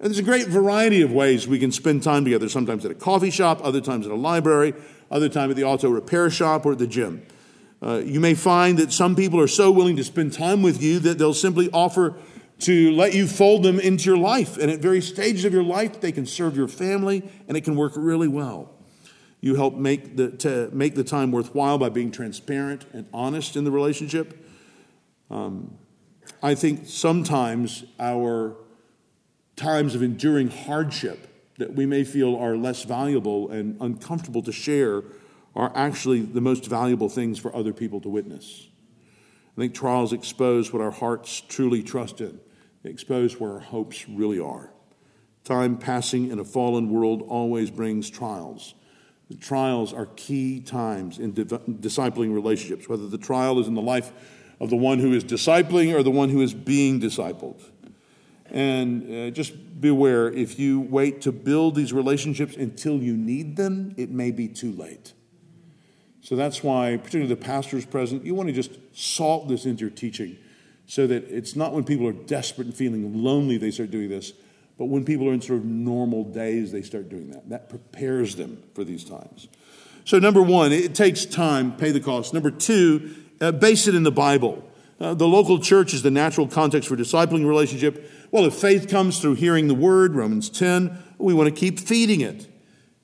And there's a great variety of ways we can spend time together, sometimes at a coffee shop, other times at a library, other time at the auto repair shop or at the gym. Uh, you may find that some people are so willing to spend time with you that they'll simply offer to let you fold them into your life. And at various stages of your life, they can serve your family and it can work really well. You help make the, to make the time worthwhile by being transparent and honest in the relationship. Um, I think sometimes our times of enduring hardship that we may feel are less valuable and uncomfortable to share are actually the most valuable things for other people to witness. I think trials expose what our hearts truly trust in expose where our hopes really are. Time passing in a fallen world always brings trials. The trials are key times in discipling relationships, whether the trial is in the life of the one who is discipling or the one who is being discipled. And uh, just beware if you wait to build these relationships until you need them, it may be too late. So that's why, particularly the pastors present, you want to just salt this into your teaching so that it's not when people are desperate and feeling lonely they start doing this, but when people are in sort of normal days, they start doing that. That prepares them for these times. So, number one, it takes time, pay the cost. Number two, uh, base it in the Bible. Uh, the local church is the natural context for discipling relationship. Well, if faith comes through hearing the word, Romans 10, we want to keep feeding it.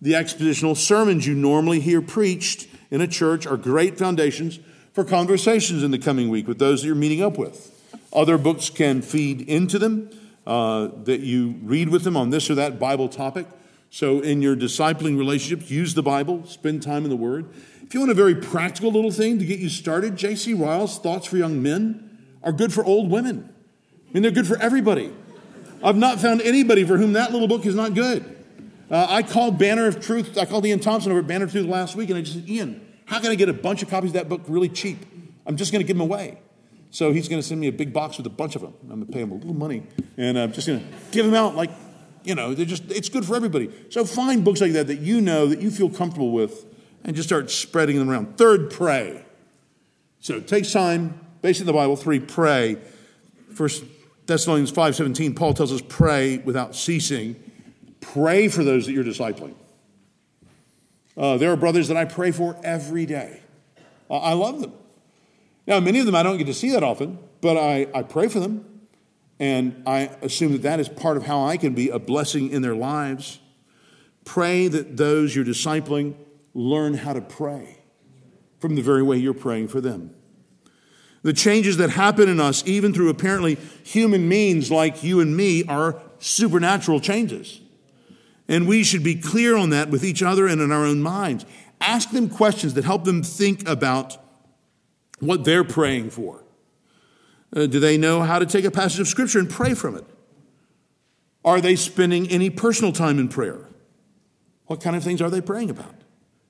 The expositional sermons you normally hear preached in a church are great foundations for conversations in the coming week with those that you're meeting up with. Other books can feed into them uh, that you read with them on this or that Bible topic. So, in your discipling relationships, use the Bible, spend time in the Word. If you want a very practical little thing to get you started, J.C. Ryle's Thoughts for Young Men are good for old women. I mean, they're good for everybody. I've not found anybody for whom that little book is not good. Uh, I called Banner of Truth, I called Ian Thompson over at Banner of Truth last week, and I just said, Ian, how can I get a bunch of copies of that book really cheap? I'm just going to give them away. So he's going to send me a big box with a bunch of them. I'm going to pay him a little money, and I'm just going to give them out like, you know, they're just, it's good for everybody. So find books like that that you know, that you feel comfortable with, and just start spreading them around. Third, pray. So it takes time, based in the Bible. Three, pray. First Thessalonians 5.17, Paul tells us pray without ceasing. Pray for those that you're discipling. Uh, there are brothers that I pray for every day. I love them. Now, many of them I don't get to see that often, but I, I pray for them. And I assume that that is part of how I can be a blessing in their lives. Pray that those you're discipling learn how to pray from the very way you're praying for them. The changes that happen in us, even through apparently human means like you and me, are supernatural changes. And we should be clear on that with each other and in our own minds. Ask them questions that help them think about what they're praying for. Uh, do they know how to take a passage of Scripture and pray from it? Are they spending any personal time in prayer? What kind of things are they praying about?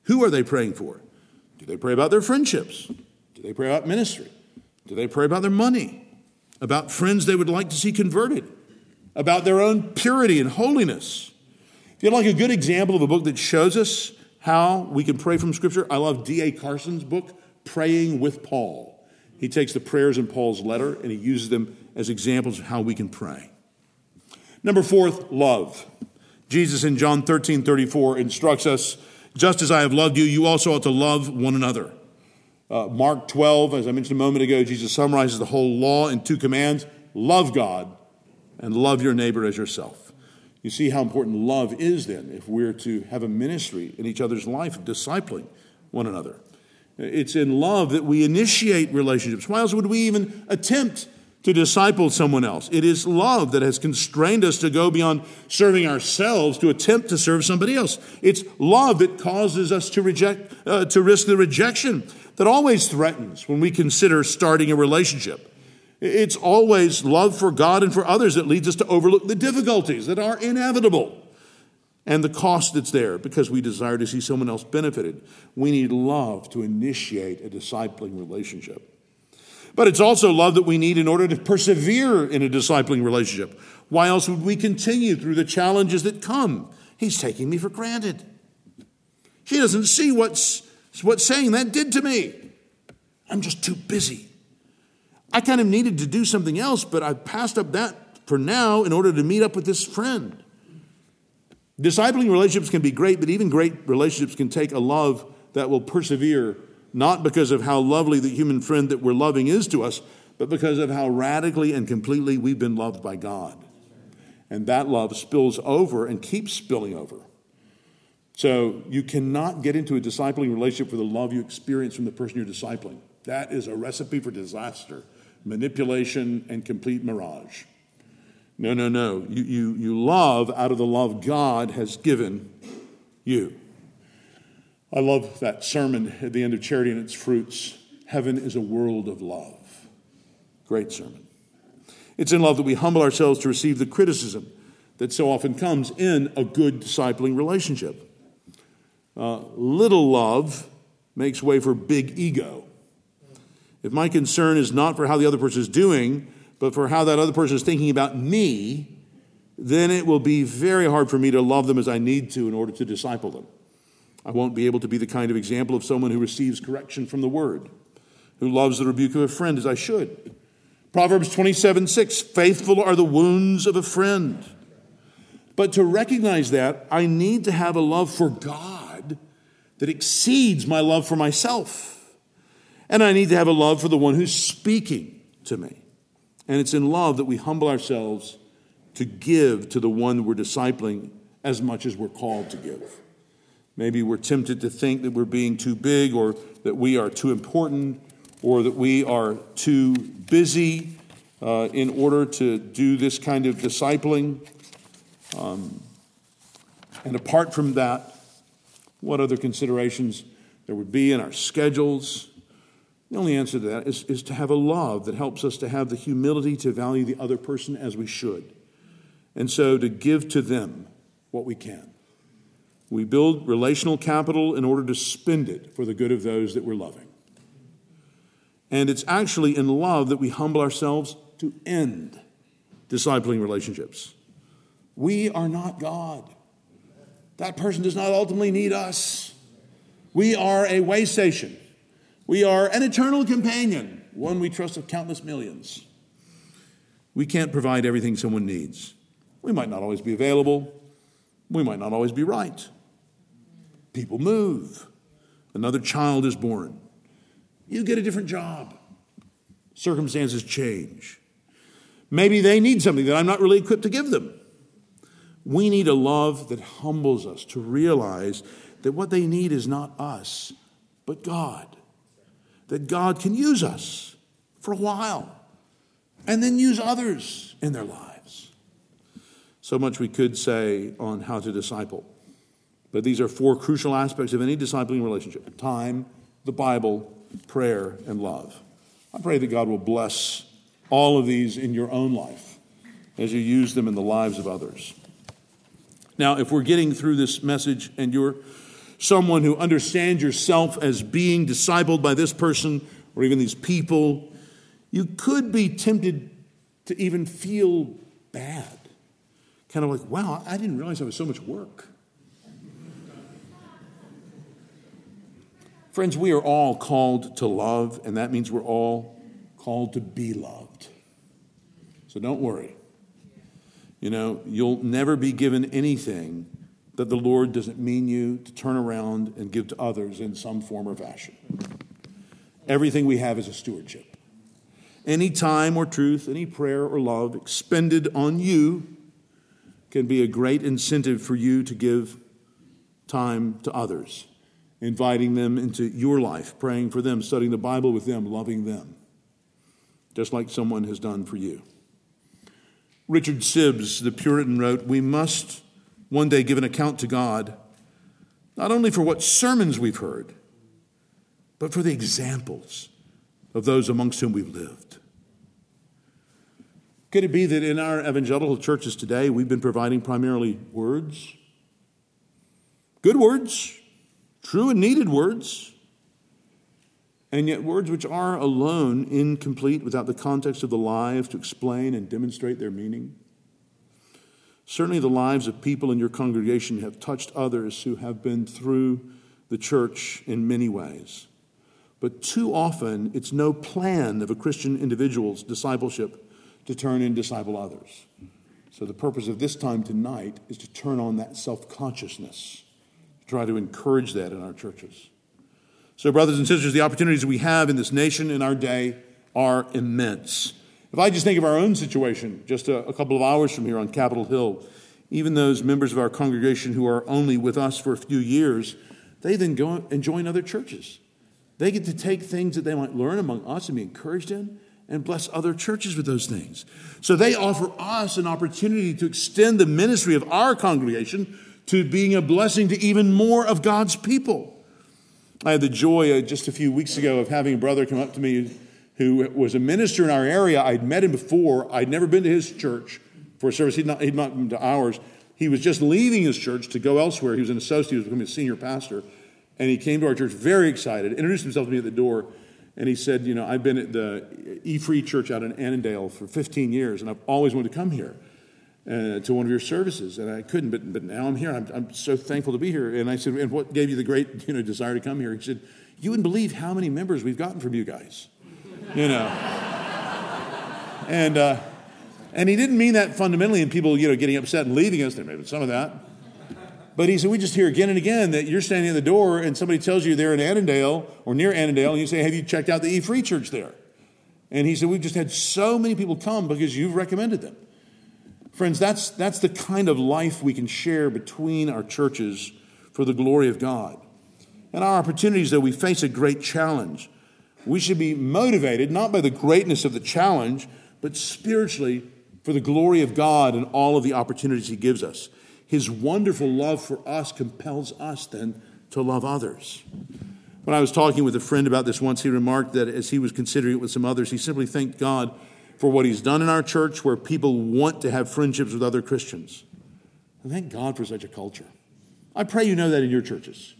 Who are they praying for? Do they pray about their friendships? Do they pray about ministry? Do they pray about their money? About friends they would like to see converted? About their own purity and holiness? If you'd like a good example of a book that shows us how we can pray from Scripture, I love D.A. Carson's book, Praying with Paul. He takes the prayers in Paul's letter and he uses them as examples of how we can pray. Number fourth, love. Jesus in John 13 34 instructs us, just as I have loved you, you also ought to love one another. Uh, Mark 12, as I mentioned a moment ago, Jesus summarizes the whole law in two commands love God and love your neighbor as yourself. You see how important love is then if we're to have a ministry in each other's life of discipling one another. It's in love that we initiate relationships. Why else would we even attempt to disciple someone else? It is love that has constrained us to go beyond serving ourselves to attempt to serve somebody else. It's love that causes us to reject, uh, to risk the rejection that always threatens when we consider starting a relationship. It's always love for God and for others that leads us to overlook the difficulties that are inevitable and the cost that's there because we desire to see someone else benefited. We need love to initiate a discipling relationship. But it's also love that we need in order to persevere in a discipling relationship. Why else would we continue through the challenges that come? He's taking me for granted. She doesn't see what's, what saying that did to me. I'm just too busy. I kind of needed to do something else, but I passed up that for now in order to meet up with this friend. Discipling relationships can be great, but even great relationships can take a love that will persevere, not because of how lovely the human friend that we're loving is to us, but because of how radically and completely we've been loved by God. And that love spills over and keeps spilling over. So you cannot get into a discipling relationship for the love you experience from the person you're discipling. That is a recipe for disaster, manipulation, and complete mirage. No, no, no. You, you, you love out of the love God has given you. I love that sermon at the end of Charity and its Fruits. Heaven is a world of love. Great sermon. It's in love that we humble ourselves to receive the criticism that so often comes in a good discipling relationship. Uh, little love makes way for big ego. If my concern is not for how the other person is doing, but for how that other person is thinking about me, then it will be very hard for me to love them as I need to in order to disciple them. I won't be able to be the kind of example of someone who receives correction from the word, who loves the rebuke of a friend as I should. Proverbs 27 6 Faithful are the wounds of a friend. But to recognize that, I need to have a love for God that exceeds my love for myself. And I need to have a love for the one who's speaking to me. And it's in love that we humble ourselves to give to the one we're discipling as much as we're called to give. Maybe we're tempted to think that we're being too big or that we are too important or that we are too busy uh, in order to do this kind of discipling. Um, and apart from that, what other considerations there would be in our schedules, the only answer to that is, is to have a love that helps us to have the humility to value the other person as we should. And so to give to them what we can. We build relational capital in order to spend it for the good of those that we're loving. And it's actually in love that we humble ourselves to end discipling relationships. We are not God. That person does not ultimately need us. We are a way station. We are an eternal companion, one we trust of countless millions. We can't provide everything someone needs. We might not always be available. We might not always be right. People move. Another child is born. You get a different job. Circumstances change. Maybe they need something that I'm not really equipped to give them. We need a love that humbles us to realize that what they need is not us, but God. That God can use us for a while and then use others in their lives. So much we could say on how to disciple. But these are four crucial aspects of any discipling relationship time, the Bible, prayer, and love. I pray that God will bless all of these in your own life as you use them in the lives of others. Now, if we're getting through this message and you're someone who understands yourself as being discipled by this person or even these people, you could be tempted to even feel bad. Kind of like, wow, I didn't realize I was so much work. Friends, we are all called to love, and that means we're all called to be loved. So don't worry. You know, you'll never be given anything that the Lord doesn't mean you to turn around and give to others in some form or fashion. Everything we have is a stewardship. Any time or truth, any prayer or love expended on you can be a great incentive for you to give time to others, inviting them into your life, praying for them, studying the Bible with them, loving them, just like someone has done for you. Richard Sibbes, the Puritan, wrote We must one day give an account to God, not only for what sermons we've heard, but for the examples of those amongst whom we've lived. Could it be that in our evangelical churches today, we've been providing primarily words? Good words, true and needed words, and yet, words which are alone incomplete without the context of the lives to explain and demonstrate their meaning. Certainly, the lives of people in your congregation have touched others who have been through the church in many ways. But too often, it's no plan of a Christian individual's discipleship to turn and disciple others. So, the purpose of this time tonight is to turn on that self consciousness, to try to encourage that in our churches. So, brothers and sisters, the opportunities we have in this nation in our day are immense. If I just think of our own situation, just a, a, couple of hours from here on Capitol Hill, even those members of our congregation who are only with us for a few years, they then go and join other churches. They get to take things that they might learn among us and be encouraged in and bless other churches with those things. So they offer us an opportunity to extend the ministry of our congregation to being a blessing to even more of God's people. I had the joy uh, just a few weeks ago of having a brother come up to me who was a minister in our area. I'd met him before. I'd never been to his church for a service. He'd not, he'd not been to ours. He was just leaving his church to go elsewhere. He was an associate, he was becoming a senior pastor. And he came to our church very excited, introduced himself to me at the door, and he said, You know, I've been at the E Free Church out in Annandale for 15 years, and I've always wanted to come here uh, to one of your services, and I couldn't, but, but now I'm here. I'm, I'm so thankful to be here. And I said, and what gave you the great you know, desire to come here? He said, you wouldn't believe how many members we've gotten from you guys, you know. and, uh, and he didn't mean that fundamentally in people, you know, getting upset and leaving us. There may be some of that. But he said, we just hear again and again that you're standing at the door and somebody tells you they're in Annandale or near Annandale, and you say, have you checked out the E Free Church there? And he said, we've just had so many people come because you've recommended them. Friends, that's, that's the kind of life we can share between our churches for the glory of God. And our opportunities, though, we face a great challenge. We should be motivated not by the greatness of the challenge, but spiritually for the glory of God and all of the opportunities He gives us. His wonderful love for us compels us then to love others. When I was talking with a friend about this once, he remarked that as he was considering it with some others, he simply thanked God for what he's done in our church where people want to have friendships with other Christians. And thank God for such a culture. I pray you know that in your churches,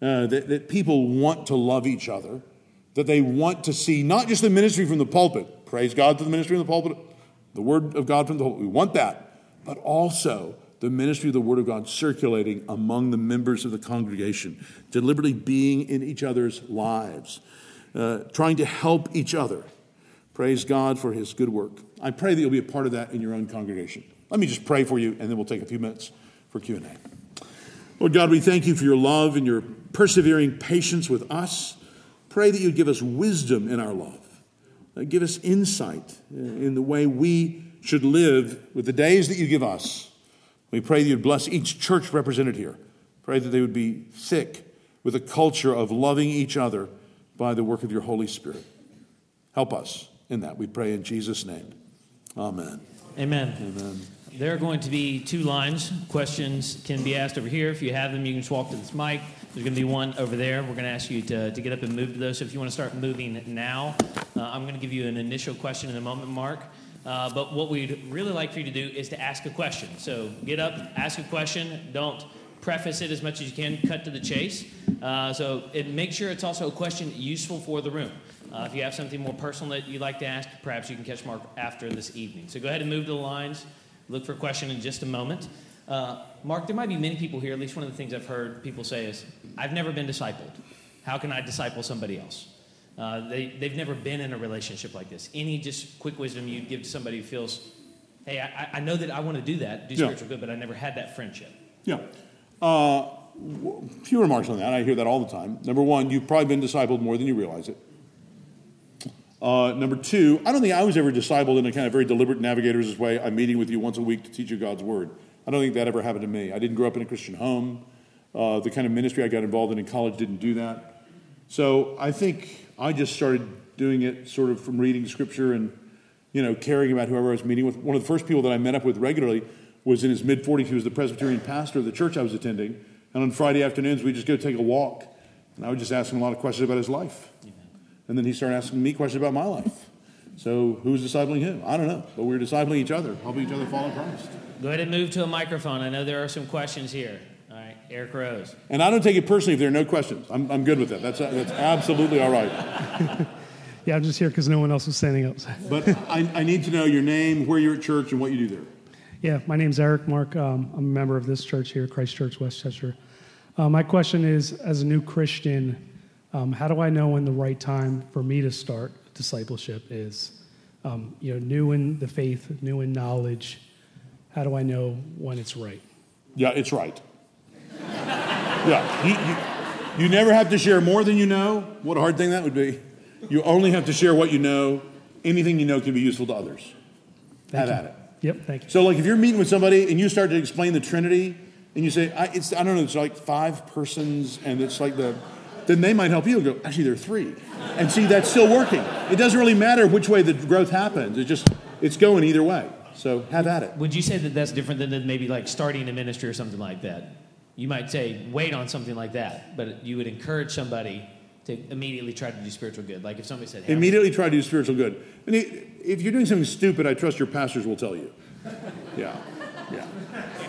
uh, that, that people want to love each other, that they want to see not just the ministry from the pulpit, praise God for the ministry from the pulpit, the word of God from the pulpit, we want that, but also the ministry of the Word of God circulating among the members of the congregation, deliberately being in each other's lives, uh, trying to help each other. Praise God for His good work. I pray that you'll be a part of that in your own congregation. Let me just pray for you, and then we'll take a few minutes for Q&A. Lord God, we thank you for your love and your persevering patience with us. Pray that you'd give us wisdom in our love. Uh, give us insight in the way we should live with the days that you give us. We pray that you'd bless each church represented here. Pray that they would be thick with a culture of loving each other by the work of your Holy Spirit. Help us in that. We pray in Jesus' name. Amen. Amen. Amen. There are going to be two lines. Questions can be asked over here. If you have them, you can just walk to this mic. There's going to be one over there. We're going to ask you to, to get up and move to those. So if you want to start moving now, uh, I'm going to give you an initial question in a moment, Mark. Uh, but what we'd really like for you to do is to ask a question. So get up, ask a question. Don't preface it as much as you can. Cut to the chase. Uh, so it, make sure it's also a question useful for the room. Uh, if you have something more personal that you'd like to ask, perhaps you can catch Mark after this evening. So go ahead and move to the lines. Look for a question in just a moment. Uh, Mark, there might be many people here. At least one of the things I've heard people say is, "I've never been discipled. How can I disciple somebody else?" Uh, they, they've never been in a relationship like this. Any just quick wisdom you'd give to somebody who feels, hey, I, I know that I want to do that, do spiritual yeah. good, but I never had that friendship? Yeah. Uh, few remarks on that. I hear that all the time. Number one, you've probably been discipled more than you realize it. Uh, number two, I don't think I was ever discipled in a kind of very deliberate navigator's way. I'm meeting with you once a week to teach you God's word. I don't think that ever happened to me. I didn't grow up in a Christian home. Uh, the kind of ministry I got involved in in college didn't do that. So I think I just started doing it sort of from reading scripture and, you know, caring about whoever I was meeting with. One of the first people that I met up with regularly was in his mid 40s. He was the Presbyterian pastor of the church I was attending. And on Friday afternoons, we'd just go take a walk. And I would just ask him a lot of questions about his life. And then he started asking me questions about my life. So who's discipling who? I don't know. But we we're discipling each other, helping each other follow Christ. Go ahead and move to a microphone. I know there are some questions here. All right, Eric Rose. And I don't take it personally if there are no questions. I'm, I'm good with that. That's, that's absolutely all right. yeah, I'm just here because no one else was standing up. but I, I need to know your name, where you're at church, and what you do there. Yeah, my name's Eric Mark. Um, I'm a member of this church here, Christ Church Westchester. Uh, my question is as a new Christian, um, how do I know when the right time for me to start discipleship is? Um, you know, new in the faith, new in knowledge. How do I know when it's right? Yeah, it's right. Yeah. You, you, you never have to share more than you know. What a hard thing that would be. You only have to share what you know. Anything you know can be useful to others. Thank have you. at it. Yep, thank you. So, like, if you're meeting with somebody and you start to explain the Trinity, and you say, I, it's, I don't know, it's like five persons, and it's like the, then they might help you and go, actually, there are three. And see, that's still working. It doesn't really matter which way the growth happens. It just, it's going either way. So have at it. Would you say that that's different than maybe like starting a ministry or something like that? you might say wait on something like that, but you would encourage somebody to immediately try to do spiritual good. Like if somebody said, hey, immediately try to do spiritual good. And if you're doing something stupid, I trust your pastors will tell you. Yeah, yeah.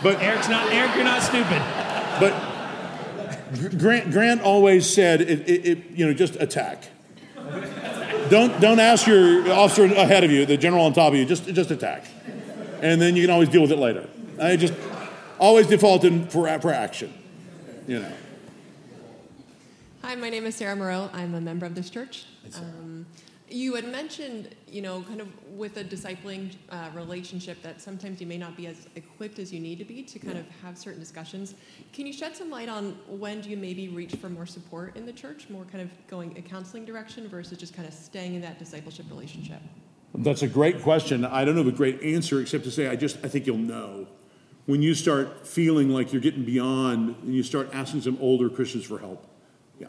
But Eric's not Eric. You're not stupid. But Grant Grant always said, it, it, it, you know, just attack. Don't don't ask your officer ahead of you, the general on top of you. Just just attack, and then you can always deal with it later. I just always defaulting for, for action, you know. Hi, my name is Sarah Moreau. I'm a member of this church. Um, you had mentioned, you know, kind of with a discipling uh, relationship that sometimes you may not be as equipped as you need to be to kind yeah. of have certain discussions. Can you shed some light on when do you maybe reach for more support in the church, more kind of going a counseling direction versus just kind of staying in that discipleship relationship? That's a great question. I don't have a great answer except to say I just I think you'll know when you start feeling like you're getting beyond and you start asking some older Christians for help? Yeah.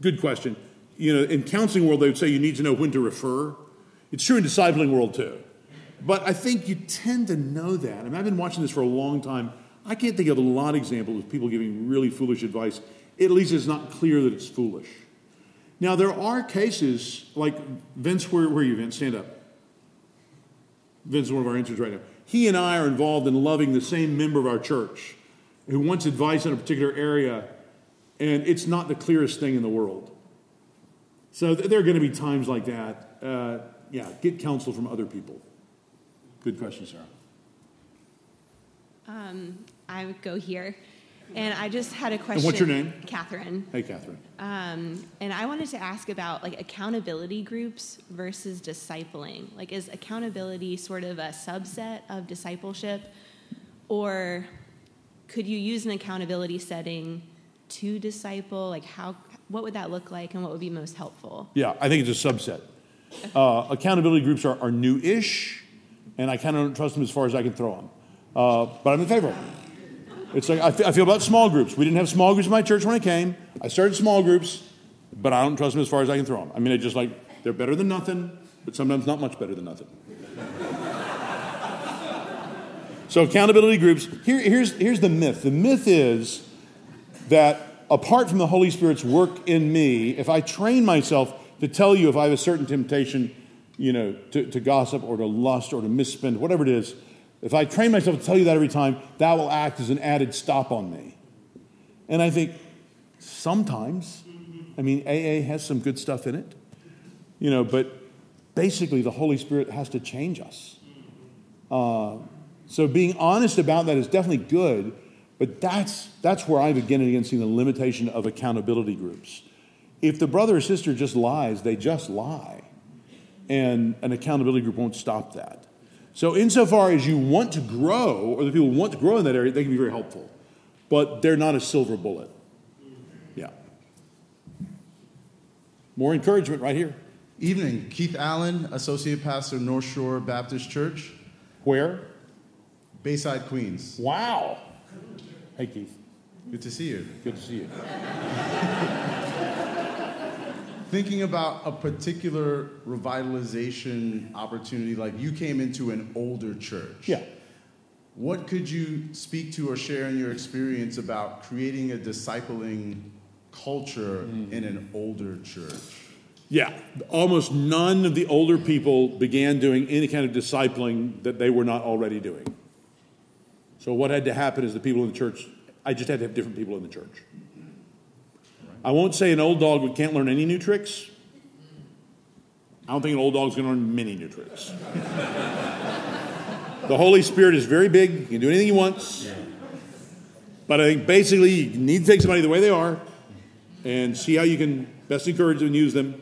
Good question. You know, in counseling world, they would say you need to know when to refer. It's true in discipling world too. But I think you tend to know that. I mean, I've been watching this for a long time. I can't think of a lot of examples of people giving really foolish advice. At least it's not clear that it's foolish. Now, there are cases like Vince, where, where are you, Vince? Stand up. Vince is one of our interns right now he and I are involved in loving the same member of our church who wants advice in a particular area, and it's not the clearest thing in the world. So th- there are going to be times like that. Uh, yeah, get counsel from other people. Good question, Sarah. Um, I would go here. And I just had a question. And what's your name? Catherine. Hey, Catherine. Um, and I wanted to ask about like accountability groups versus discipling. Like, is accountability sort of a subset of discipleship, or could you use an accountability setting to disciple? Like, how? What would that look like, and what would be most helpful? Yeah, I think it's a subset. Uh, accountability groups are, are new-ish, and I kind of don't trust them as far as I can throw them. Uh, but I'm in favor of them. It's like I feel, about small groups. We didn't have small groups in my church when I came. I started small groups, but I don't trust them as far as I can throw them. I mean, it's just like they're better than nothing, but sometimes not much better than nothing. so accountability groups. Here, here's here's the myth. The myth is that apart from the Holy Spirit's work in me, if I train myself to tell you if I have a certain temptation, you know, to, to gossip or to lust or to misspend, whatever it is, if I train myself to tell you that every time, that will act as an added stop on me. And I think sometimes, I mean, AA has some good stuff in it, you know, but basically the Holy Spirit has to change us. Uh, so being honest about that is definitely good, but that's, that's where I begin against the limitation of accountability groups. If the brother or sister just lies, they just lie. And an accountability group won't stop that. So, insofar as you want to grow, or the people want to grow in that area, they can be very helpful. But they're not a silver bullet. Yeah. More encouragement right here. Evening, Keith Allen, Associate Pastor, North Shore Baptist Church, Where? Bayside, Queens. Wow. Hey, Keith. Good to see you. Good to see you. Thinking about a particular revitalization opportunity, like you came into an older church. Yeah. What could you speak to or share in your experience about creating a discipling culture mm. in an older church? Yeah. Almost none of the older people began doing any kind of discipling that they were not already doing. So, what had to happen is the people in the church, I just had to have different people in the church. I won't say an old dog can't learn any new tricks. I don't think an old dog's going to learn many new tricks. the Holy Spirit is very big. He can do anything he wants. But I think basically you need to take somebody the way they are and see how you can best encourage them and use them.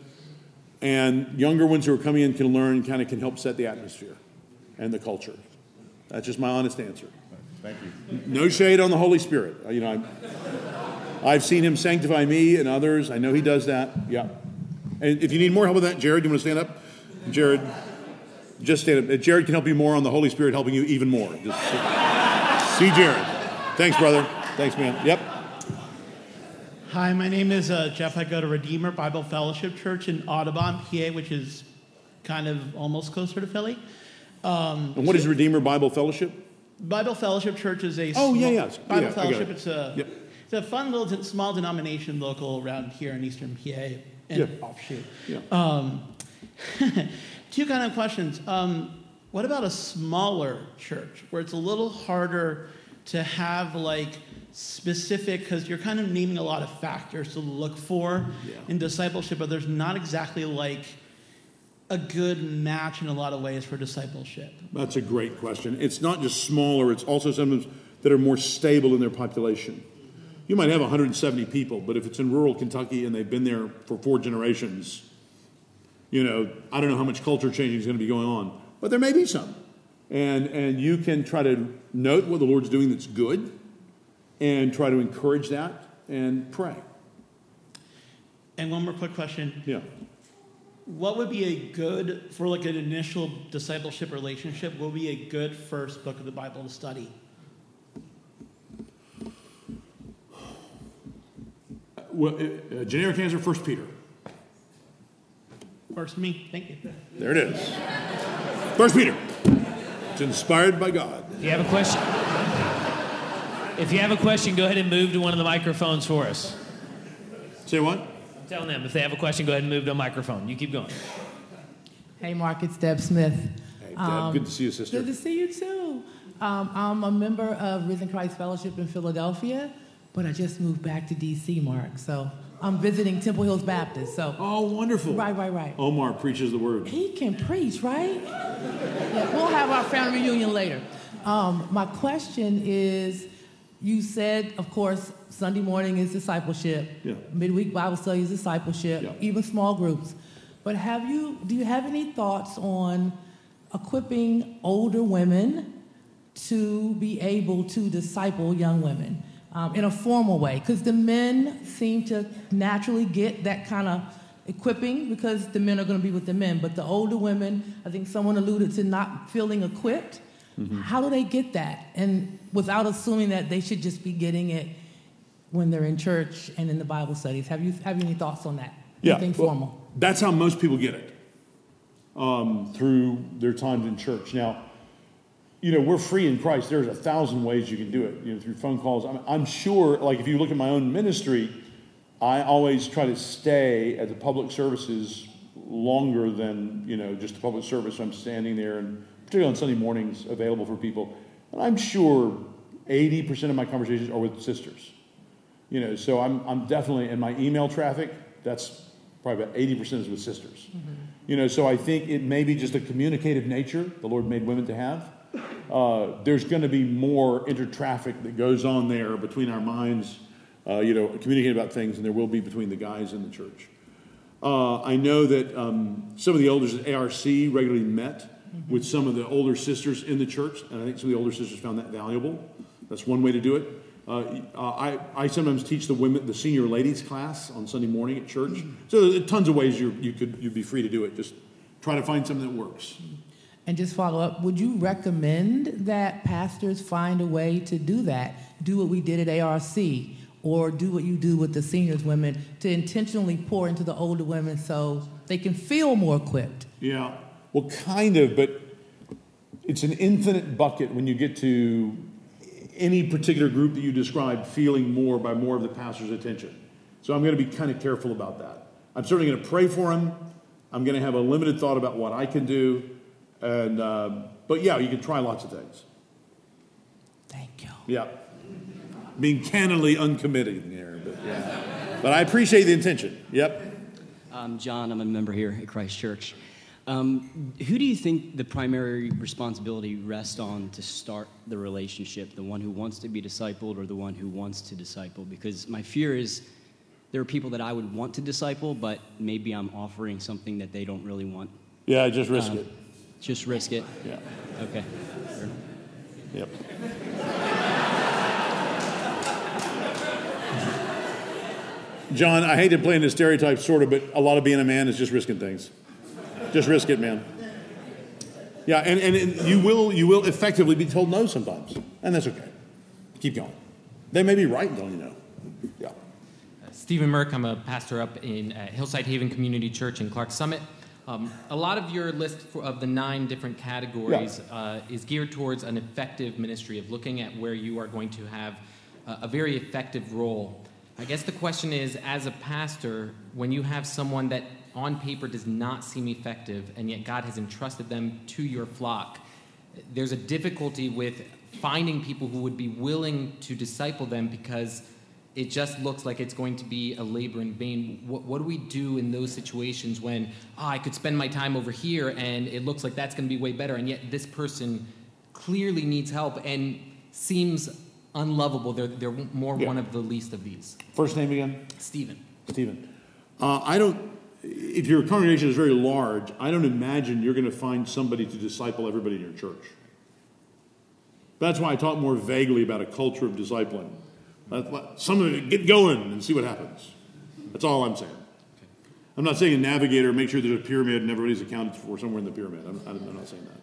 And younger ones who are coming in can learn, kind of can help set the atmosphere and the culture. That's just my honest answer. Thank you. No shade on the Holy Spirit. You know, I'm, I've seen him sanctify me and others. I know he does that. Yeah. And if you need more help with that, Jared, you want to stand up? Jared, just stand up. Jared can help you more on the Holy Spirit helping you even more. Just see Jared. Thanks, brother. Thanks, man. Yep. Hi, my name is uh, Jeff. I go to Redeemer Bible Fellowship Church in Audubon, PA, which is kind of almost closer to Philly. Um, And what is Redeemer Bible Fellowship? Bible Fellowship Church is a Oh, yeah, small- yeah. Bible Yeah, Fellowship. it. It's a Yep. It's a fun little small denomination local around here in Eastern PA and Yeah. offshoot. Yeah. Um, two kind of questions. Um, what about a smaller church where it's a little harder to have like specific because you're kind of naming a lot of factors to look for Yeah. in discipleship, but there's not exactly like a good match in a lot of ways for discipleship. That's a great question. It's not just smaller, it's also sometimes that are more stable in their population. You might have 170 people, but if it's in rural Kentucky and they've been there for four generations, you know, I don't know how much culture changing is going to be going on, but there may be some. And, and you can try to note what the Lord's doing that's good and try to encourage that and pray. And one more quick question. Yeah. What would be a good, for like an initial discipleship relationship, what would be a good first book of the Bible to study? Well, uh, uh, generic answer, First Peter. Works for me. Thank you. There it is. First Peter. It's inspired by God. If you have a question, if you have a question, go ahead and move to one of the microphones for us. Say what? I'm telling them if they have a question, go ahead and move to a microphone. You keep going. Hey, Mark, it's Deb Smith. Hey, Deb, good to see you, sister. Good to see you too. Um, I'm a member of Risen Christ Fellowship in Philadelphia, but I just moved back to DC, Mark. So I'm visiting Temple Hills Baptist. So Oh, wonderful. Right, right, right. Omar preaches the word. he can preach, right? Yeah, we'll have our family reunion later. Um, my question is you said, of course, Sunday morning is discipleship. Yeah. Midweek Bible study is discipleship, Yeah. even small groups. But have you do you have any thoughts on equipping older women to be able to disciple young women um, in a formal way? Because the men seem to naturally get that kind of equipping because the men are going to be with the men. But the older women, I think someone alluded to not feeling equipped. How do they get that? And without assuming that they should just be getting it when they're in church and in the Bible studies. Have you have you any thoughts on that? Anything well, formal? That's how most people get it um, through their times in church. Now, you know, we're free in Christ. There's a thousand ways you can do it. You know, through phone calls. I'm, I'm sure, like if you look at my own ministry, I always try to stay at the public services longer than you know just the public service. I'm standing there, and particularly on Sunday mornings, available for people. And I'm sure 80% of my conversations are with sisters. You know, so I'm, I'm definitely in my email traffic. That's probably about 80% is with sisters. Mm-hmm. You know, so I think it may be just a communicative nature the Lord made women to have. Uh, there's going to be more intertraffic that goes on there between our minds, uh, you know, communicating about things, and there will be between the guys in the church. Uh, I know that um, some of the elders at ARC regularly met with some of the older sisters in the church, and I think some of the older sisters found that valuable. That's one way to do it. Uh, I, I sometimes teach the women, the senior ladies class on Sunday morning at church. So there's tons of ways you you could you'd be free to do it. Just try to find something that works. And just follow up, would you recommend that pastors find a way to do that? Do what we did at ARC or do what you do with the seniors women to intentionally pour into the older women so they can feel more equipped? Yeah. Well, kind of, but it's an infinite bucket when you get to any particular group that you describe feeling more by more of the pastor's attention. So I'm going to be kind of careful about that. I'm certainly going to pray for him. I'm going to have a limited thought about what I can do. And, um, but yeah, you can try lots of things. Thank you. Yeah. Being candidly uncommitted there, but yeah. But I appreciate the intention. Yep. I'm John. I'm a member here at Christ Church. Um, who do you think the primary responsibility rests on to start the relationship? The one who wants to be discipled or the one who wants to disciple? Because my fear is there are people that I would want to disciple, but maybe I'm offering something that they don't really want. Yeah, just risk Um, it. Just risk it. Yeah. Okay. Sure. Yep. John, I hate to play into stereotypes, sort of, but a lot of being a man is just risking things. Just risk it, man. Yeah, and, and, and you will you will effectively be told no sometimes, and that's okay. Keep going. They may be right, don't you know? Yeah. Stephen Merck, I'm a pastor up in uh, Hillside Haven Community Church in Clarks Summit. Um, a lot of your list for, of the nine different categories uh, is geared towards an effective ministry of looking at where you are going to have uh, a very effective role. I guess the question is, as a pastor, when you have someone that on paper does not seem effective, and yet God has entrusted them to your flock, there's a difficulty with finding people who would be willing to disciple them because it just looks like it's going to be a labor in vain. What, what do we do in those situations when oh, I could spend my time over here and it looks like that's going to be way better, and yet this person clearly needs help and seems unlovable? They're, they're more Yeah. one of the least of these. First name again? Stephen. Stephen. Uh, I don't, if your congregation is very large, I don't imagine you're going to find somebody to disciple everybody in your church. That's why I talk more vaguely about a culture of discipling. Let, let somebody get going and see what happens. That's all I'm saying. I'm not saying a navigator, make sure there's a pyramid and everybody's accounted for somewhere in the pyramid. I'm, I'm not saying that.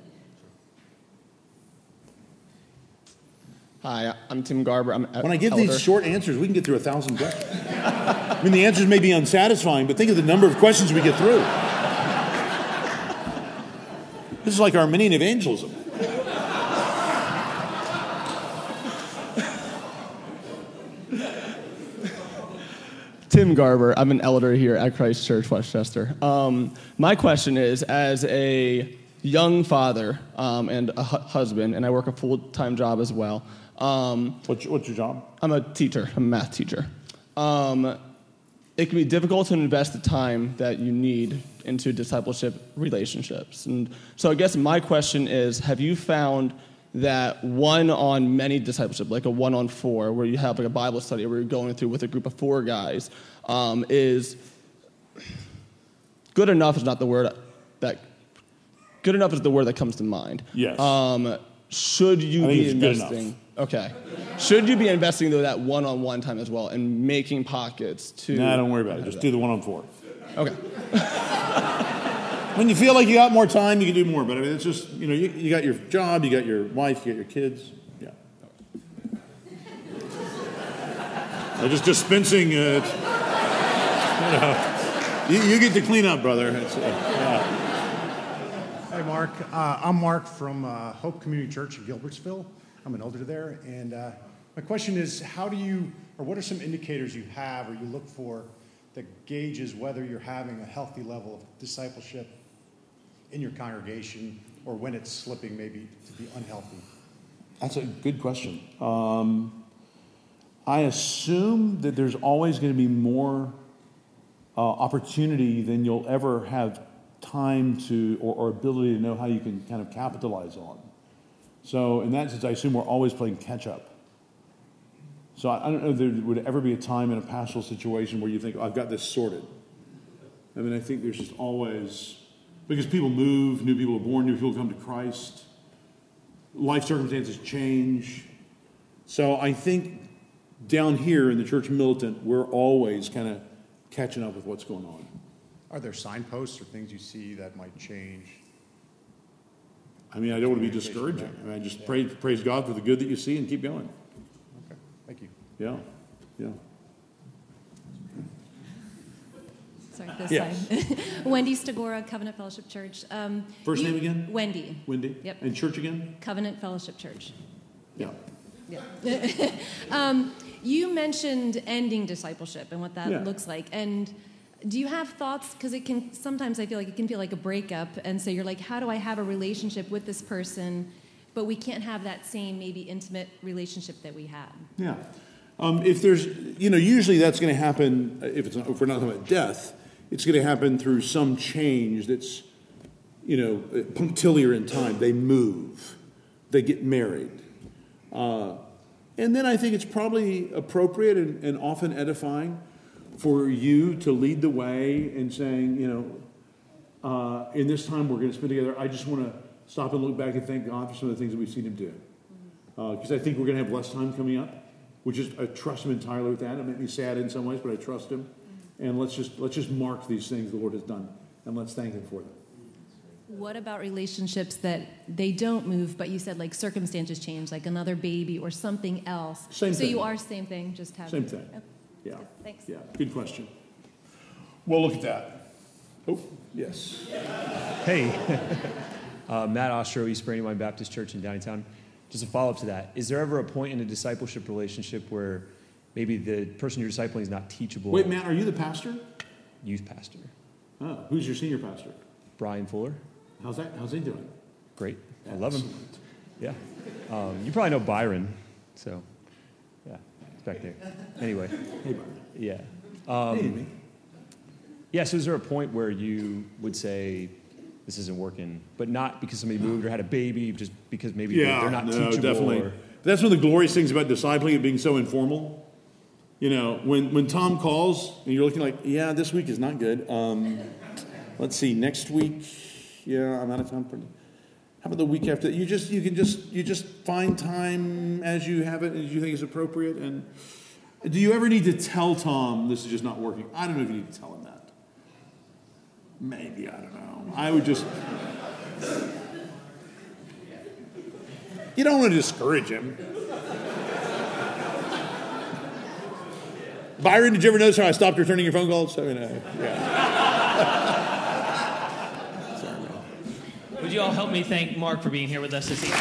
Hi, I'm Tim Garber. I'm When I give elder. these short answers, we can get through a thousand questions. I mean, the answers may be unsatisfying, but think of the number of questions we get through. This is like Arminian evangelism. Tim Garber. I'm an elder here at Christ Church, Westchester. Um, my question is as a young father um, and a hu- husband, and I work a full time job as well. Um, what's, your, what's your job? I'm a teacher, I'm a math teacher. Um, it can be difficult to invest the time that you need into discipleship relationships. And so I guess my question is have you found that one on many discipleship, like a one on four, where you have like a Bible study where you're going through with a group of four guys, um, is good enough is not the word that good enough is the word that comes to mind. Yes. Um, should you be investing? Okay. Should you be investing though that one-on-one time as well and making pockets to? Nah, don't worry about it. Just that? do the one on four. Okay. When you feel like you got more time, you can do more. But I mean, it's just, you know, you, you got your job, you got your wife, you got your kids. Yeah. I'm just dispensing, uh, you know, you, you get to clean up, brother. Uh, yeah. Hey, Mark. Uh, I'm Mark from uh, Hope Community Church in Gilbertsville. I'm an elder there. And uh, my question is how do you, or what are some indicators you have or you look for that gauges whether you're having a healthy level of discipleship in your congregation or when it's slipping maybe to be unhealthy? That's a good question. Um, I assume that there's always going to be more uh, opportunity than you'll ever have time to or, or ability to know how you can kind of capitalize on. So, in that sense, I assume we're always playing catch up. So, I, I don't know if there would ever be a time in a pastoral situation where you think, I've got this sorted. I mean, I think there's just always, because people move, new people are born, new people come to Christ life circumstances change. So I think down here in the church militant, we're always kind of catching up with what's going on. Are there signposts or things you see that might change? I mean, I don't want to be discouraging. I mean, I just praise, praise God for the good that you see and keep going. Okay, thank you. Yeah, yeah. Sorry, this Yes. side. Wendy Stagora, Covenant Fellowship Church. Um, First you- name again? Wendy. Wendy? Yep. And church again? Covenant Fellowship Church. Yeah. Yeah. um, you mentioned ending discipleship and what that Yeah. looks like. And do you have thoughts? Because it can sometimes I feel like it can feel like a breakup. And so you're like, how do I have a relationship with this person? But we can't have that same maybe intimate relationship that we had. Yeah. Um, if there's, you know, usually that's going to happen uh, if, it's not, if we're not talking about death, it's going to happen through some change that's, you know, uh, punctiliar in time. They move, they get married. Uh, and then I think it's probably appropriate and, and often edifying for you to lead the way in saying, you know, uh, in this time we're going to spend together, I just want to stop and look back and thank God for some of the things that we've seen Him do. Because I think we're going to have less time coming up, which is I trust Him entirely with that. It made me sad in some ways, but I trust Him. And let's just let's just mark these things the Lord has done, and let's thank Him for them. What about relationships that they don't move, but you said like circumstances change, like another baby or something else? Same so thing. you are same thing, just have Same thing. Yep. Yeah. Thanks. Yeah. Good question. Well, look at that. Oh, yes. Hey, uh, Matt Ostro, East Brandywine Baptist Church in Downingtown. Just a follow up to that. Is there ever a point in a discipleship relationship where maybe the person you're discipling is not teachable? Wait, Matt, are you the pastor? Youth pastor. Oh, who's your senior pastor? Brian Fuller. How's that? How's he doing? Great. I love him. Yeah. Um, you probably know Byron. So, yeah, he's back there. Anyway. Hey, Byron. Yeah. Um, Hey. Yeah, so is there a point where you would say, this isn't working, but not because somebody moved or had a baby, just because maybe Yeah, they're not no, teachable? definitely. Or, That's one of the glorious things about discipling it being so informal. You know, when, when Tom calls and you're looking like, yeah, this week is not good. Um, let's see, next week, yeah, I'm out of town. For, how about the week after? You just you can just you just find time as you have it as you think is appropriate. And do you ever need to tell Tom this is just not working? I don't know if you need to tell him that. Maybe I don't know. I would just. You don't want to discourage him. Byron, did you ever notice how I stopped returning your phone calls? I mean, uh, yeah. Would you all help me thank Mark for being here with us this evening?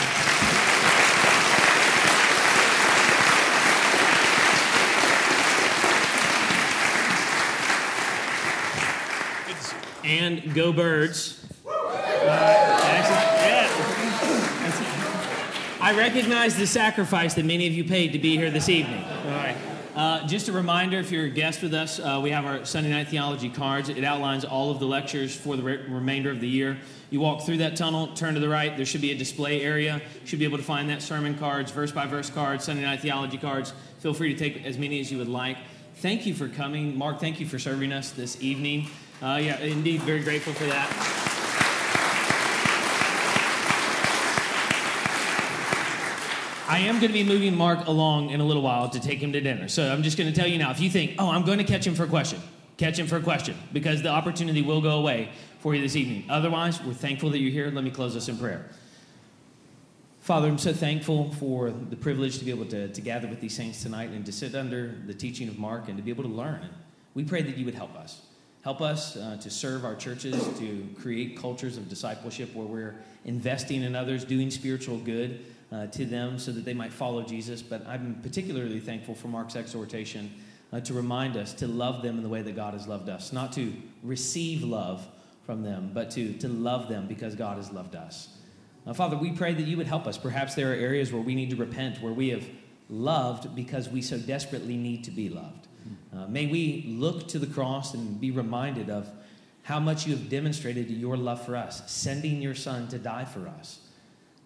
And go birds. Uh. I recognize the sacrifice that many of you paid to be here this evening. Uh, just a reminder if you're a guest with us, uh, we have our Sunday night theology cards. It outlines all of the lectures for the re- remainder of the year. You walk through that tunnel, turn to the right, there should be a display area. You should be able to find that sermon cards, verse by verse cards, Sunday night theology cards. Feel free to take as many as you would like. Thank you for coming. Mark, thank you for serving us this evening. Uh, yeah, indeed, very grateful for that. I am going to be moving Mark along in a little while to take him to dinner. So I'm just going to tell you now if you think, oh, I'm going to catch him for a question, catch him for a question because the opportunity will go away for you this evening. Otherwise, we're thankful that you're here. Let me close us in prayer. Father, I'm so thankful for the privilege to be able to, to gather with these saints tonight and to sit under the teaching of Mark and to be able to learn. We pray that you would help us. Help us uh, to serve our churches, to create cultures of discipleship where we're investing in others, doing spiritual good uh, to them so that they might follow Jesus. But I'm particularly thankful for Mark's exhortation uh, to remind us to love them in the way that God has loved us, not to receive love from them, but to, to love them because God has loved us. Father, we pray that you would help us. Perhaps there are areas where we need to repent, where we have loved because we so desperately need to be loved. Uh, may we look to the cross and be reminded of how much you have demonstrated your love for us, sending your Son to die for us.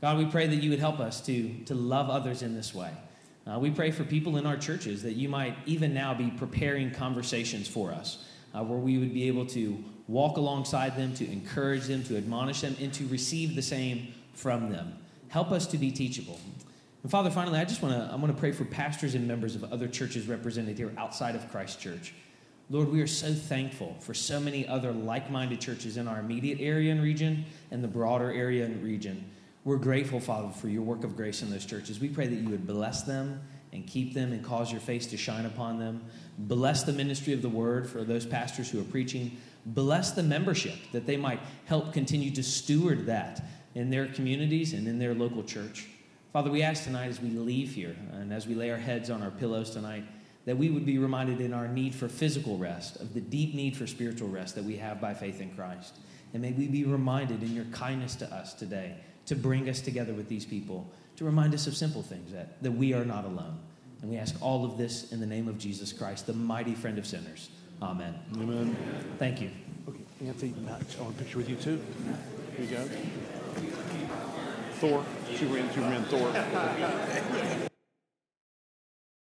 God, we pray that you would help us to, to love others in this way. Uh, we pray for people in our churches that you might even now be preparing conversations for us uh, where we would be able to walk alongside them, to encourage them, to admonish them, and to receive the same from them. Help us to be teachable. And Father, finally, I just want to I want to pray for pastors and members of other churches represented here outside of Christ Church. Lord, we are so thankful for so many other like-minded churches in our immediate area and region and the broader area and region. We're grateful, Father, for your work of grace in those churches. We pray that you would bless them and keep them and cause your face to shine upon them. Bless the ministry of the word for those pastors who are preaching. Bless the membership that they might help continue to steward that in their communities and in their local church. Father, we ask tonight as we leave here and as we lay our heads on our pillows tonight that we would be reminded in our need for physical rest, of the deep need for spiritual rest that we have by faith in Christ. And may we be reminded in your kindness to us today to bring us together with these people, to remind us of simple things that, that we are not alone. And we ask all of this in the name of Jesus Christ, the mighty friend of sinners. Amen. Amen. Thank you. Okay, Anthony, Matt, I want a picture with you too. Here you go. Thor, Superman, Superman, Thor.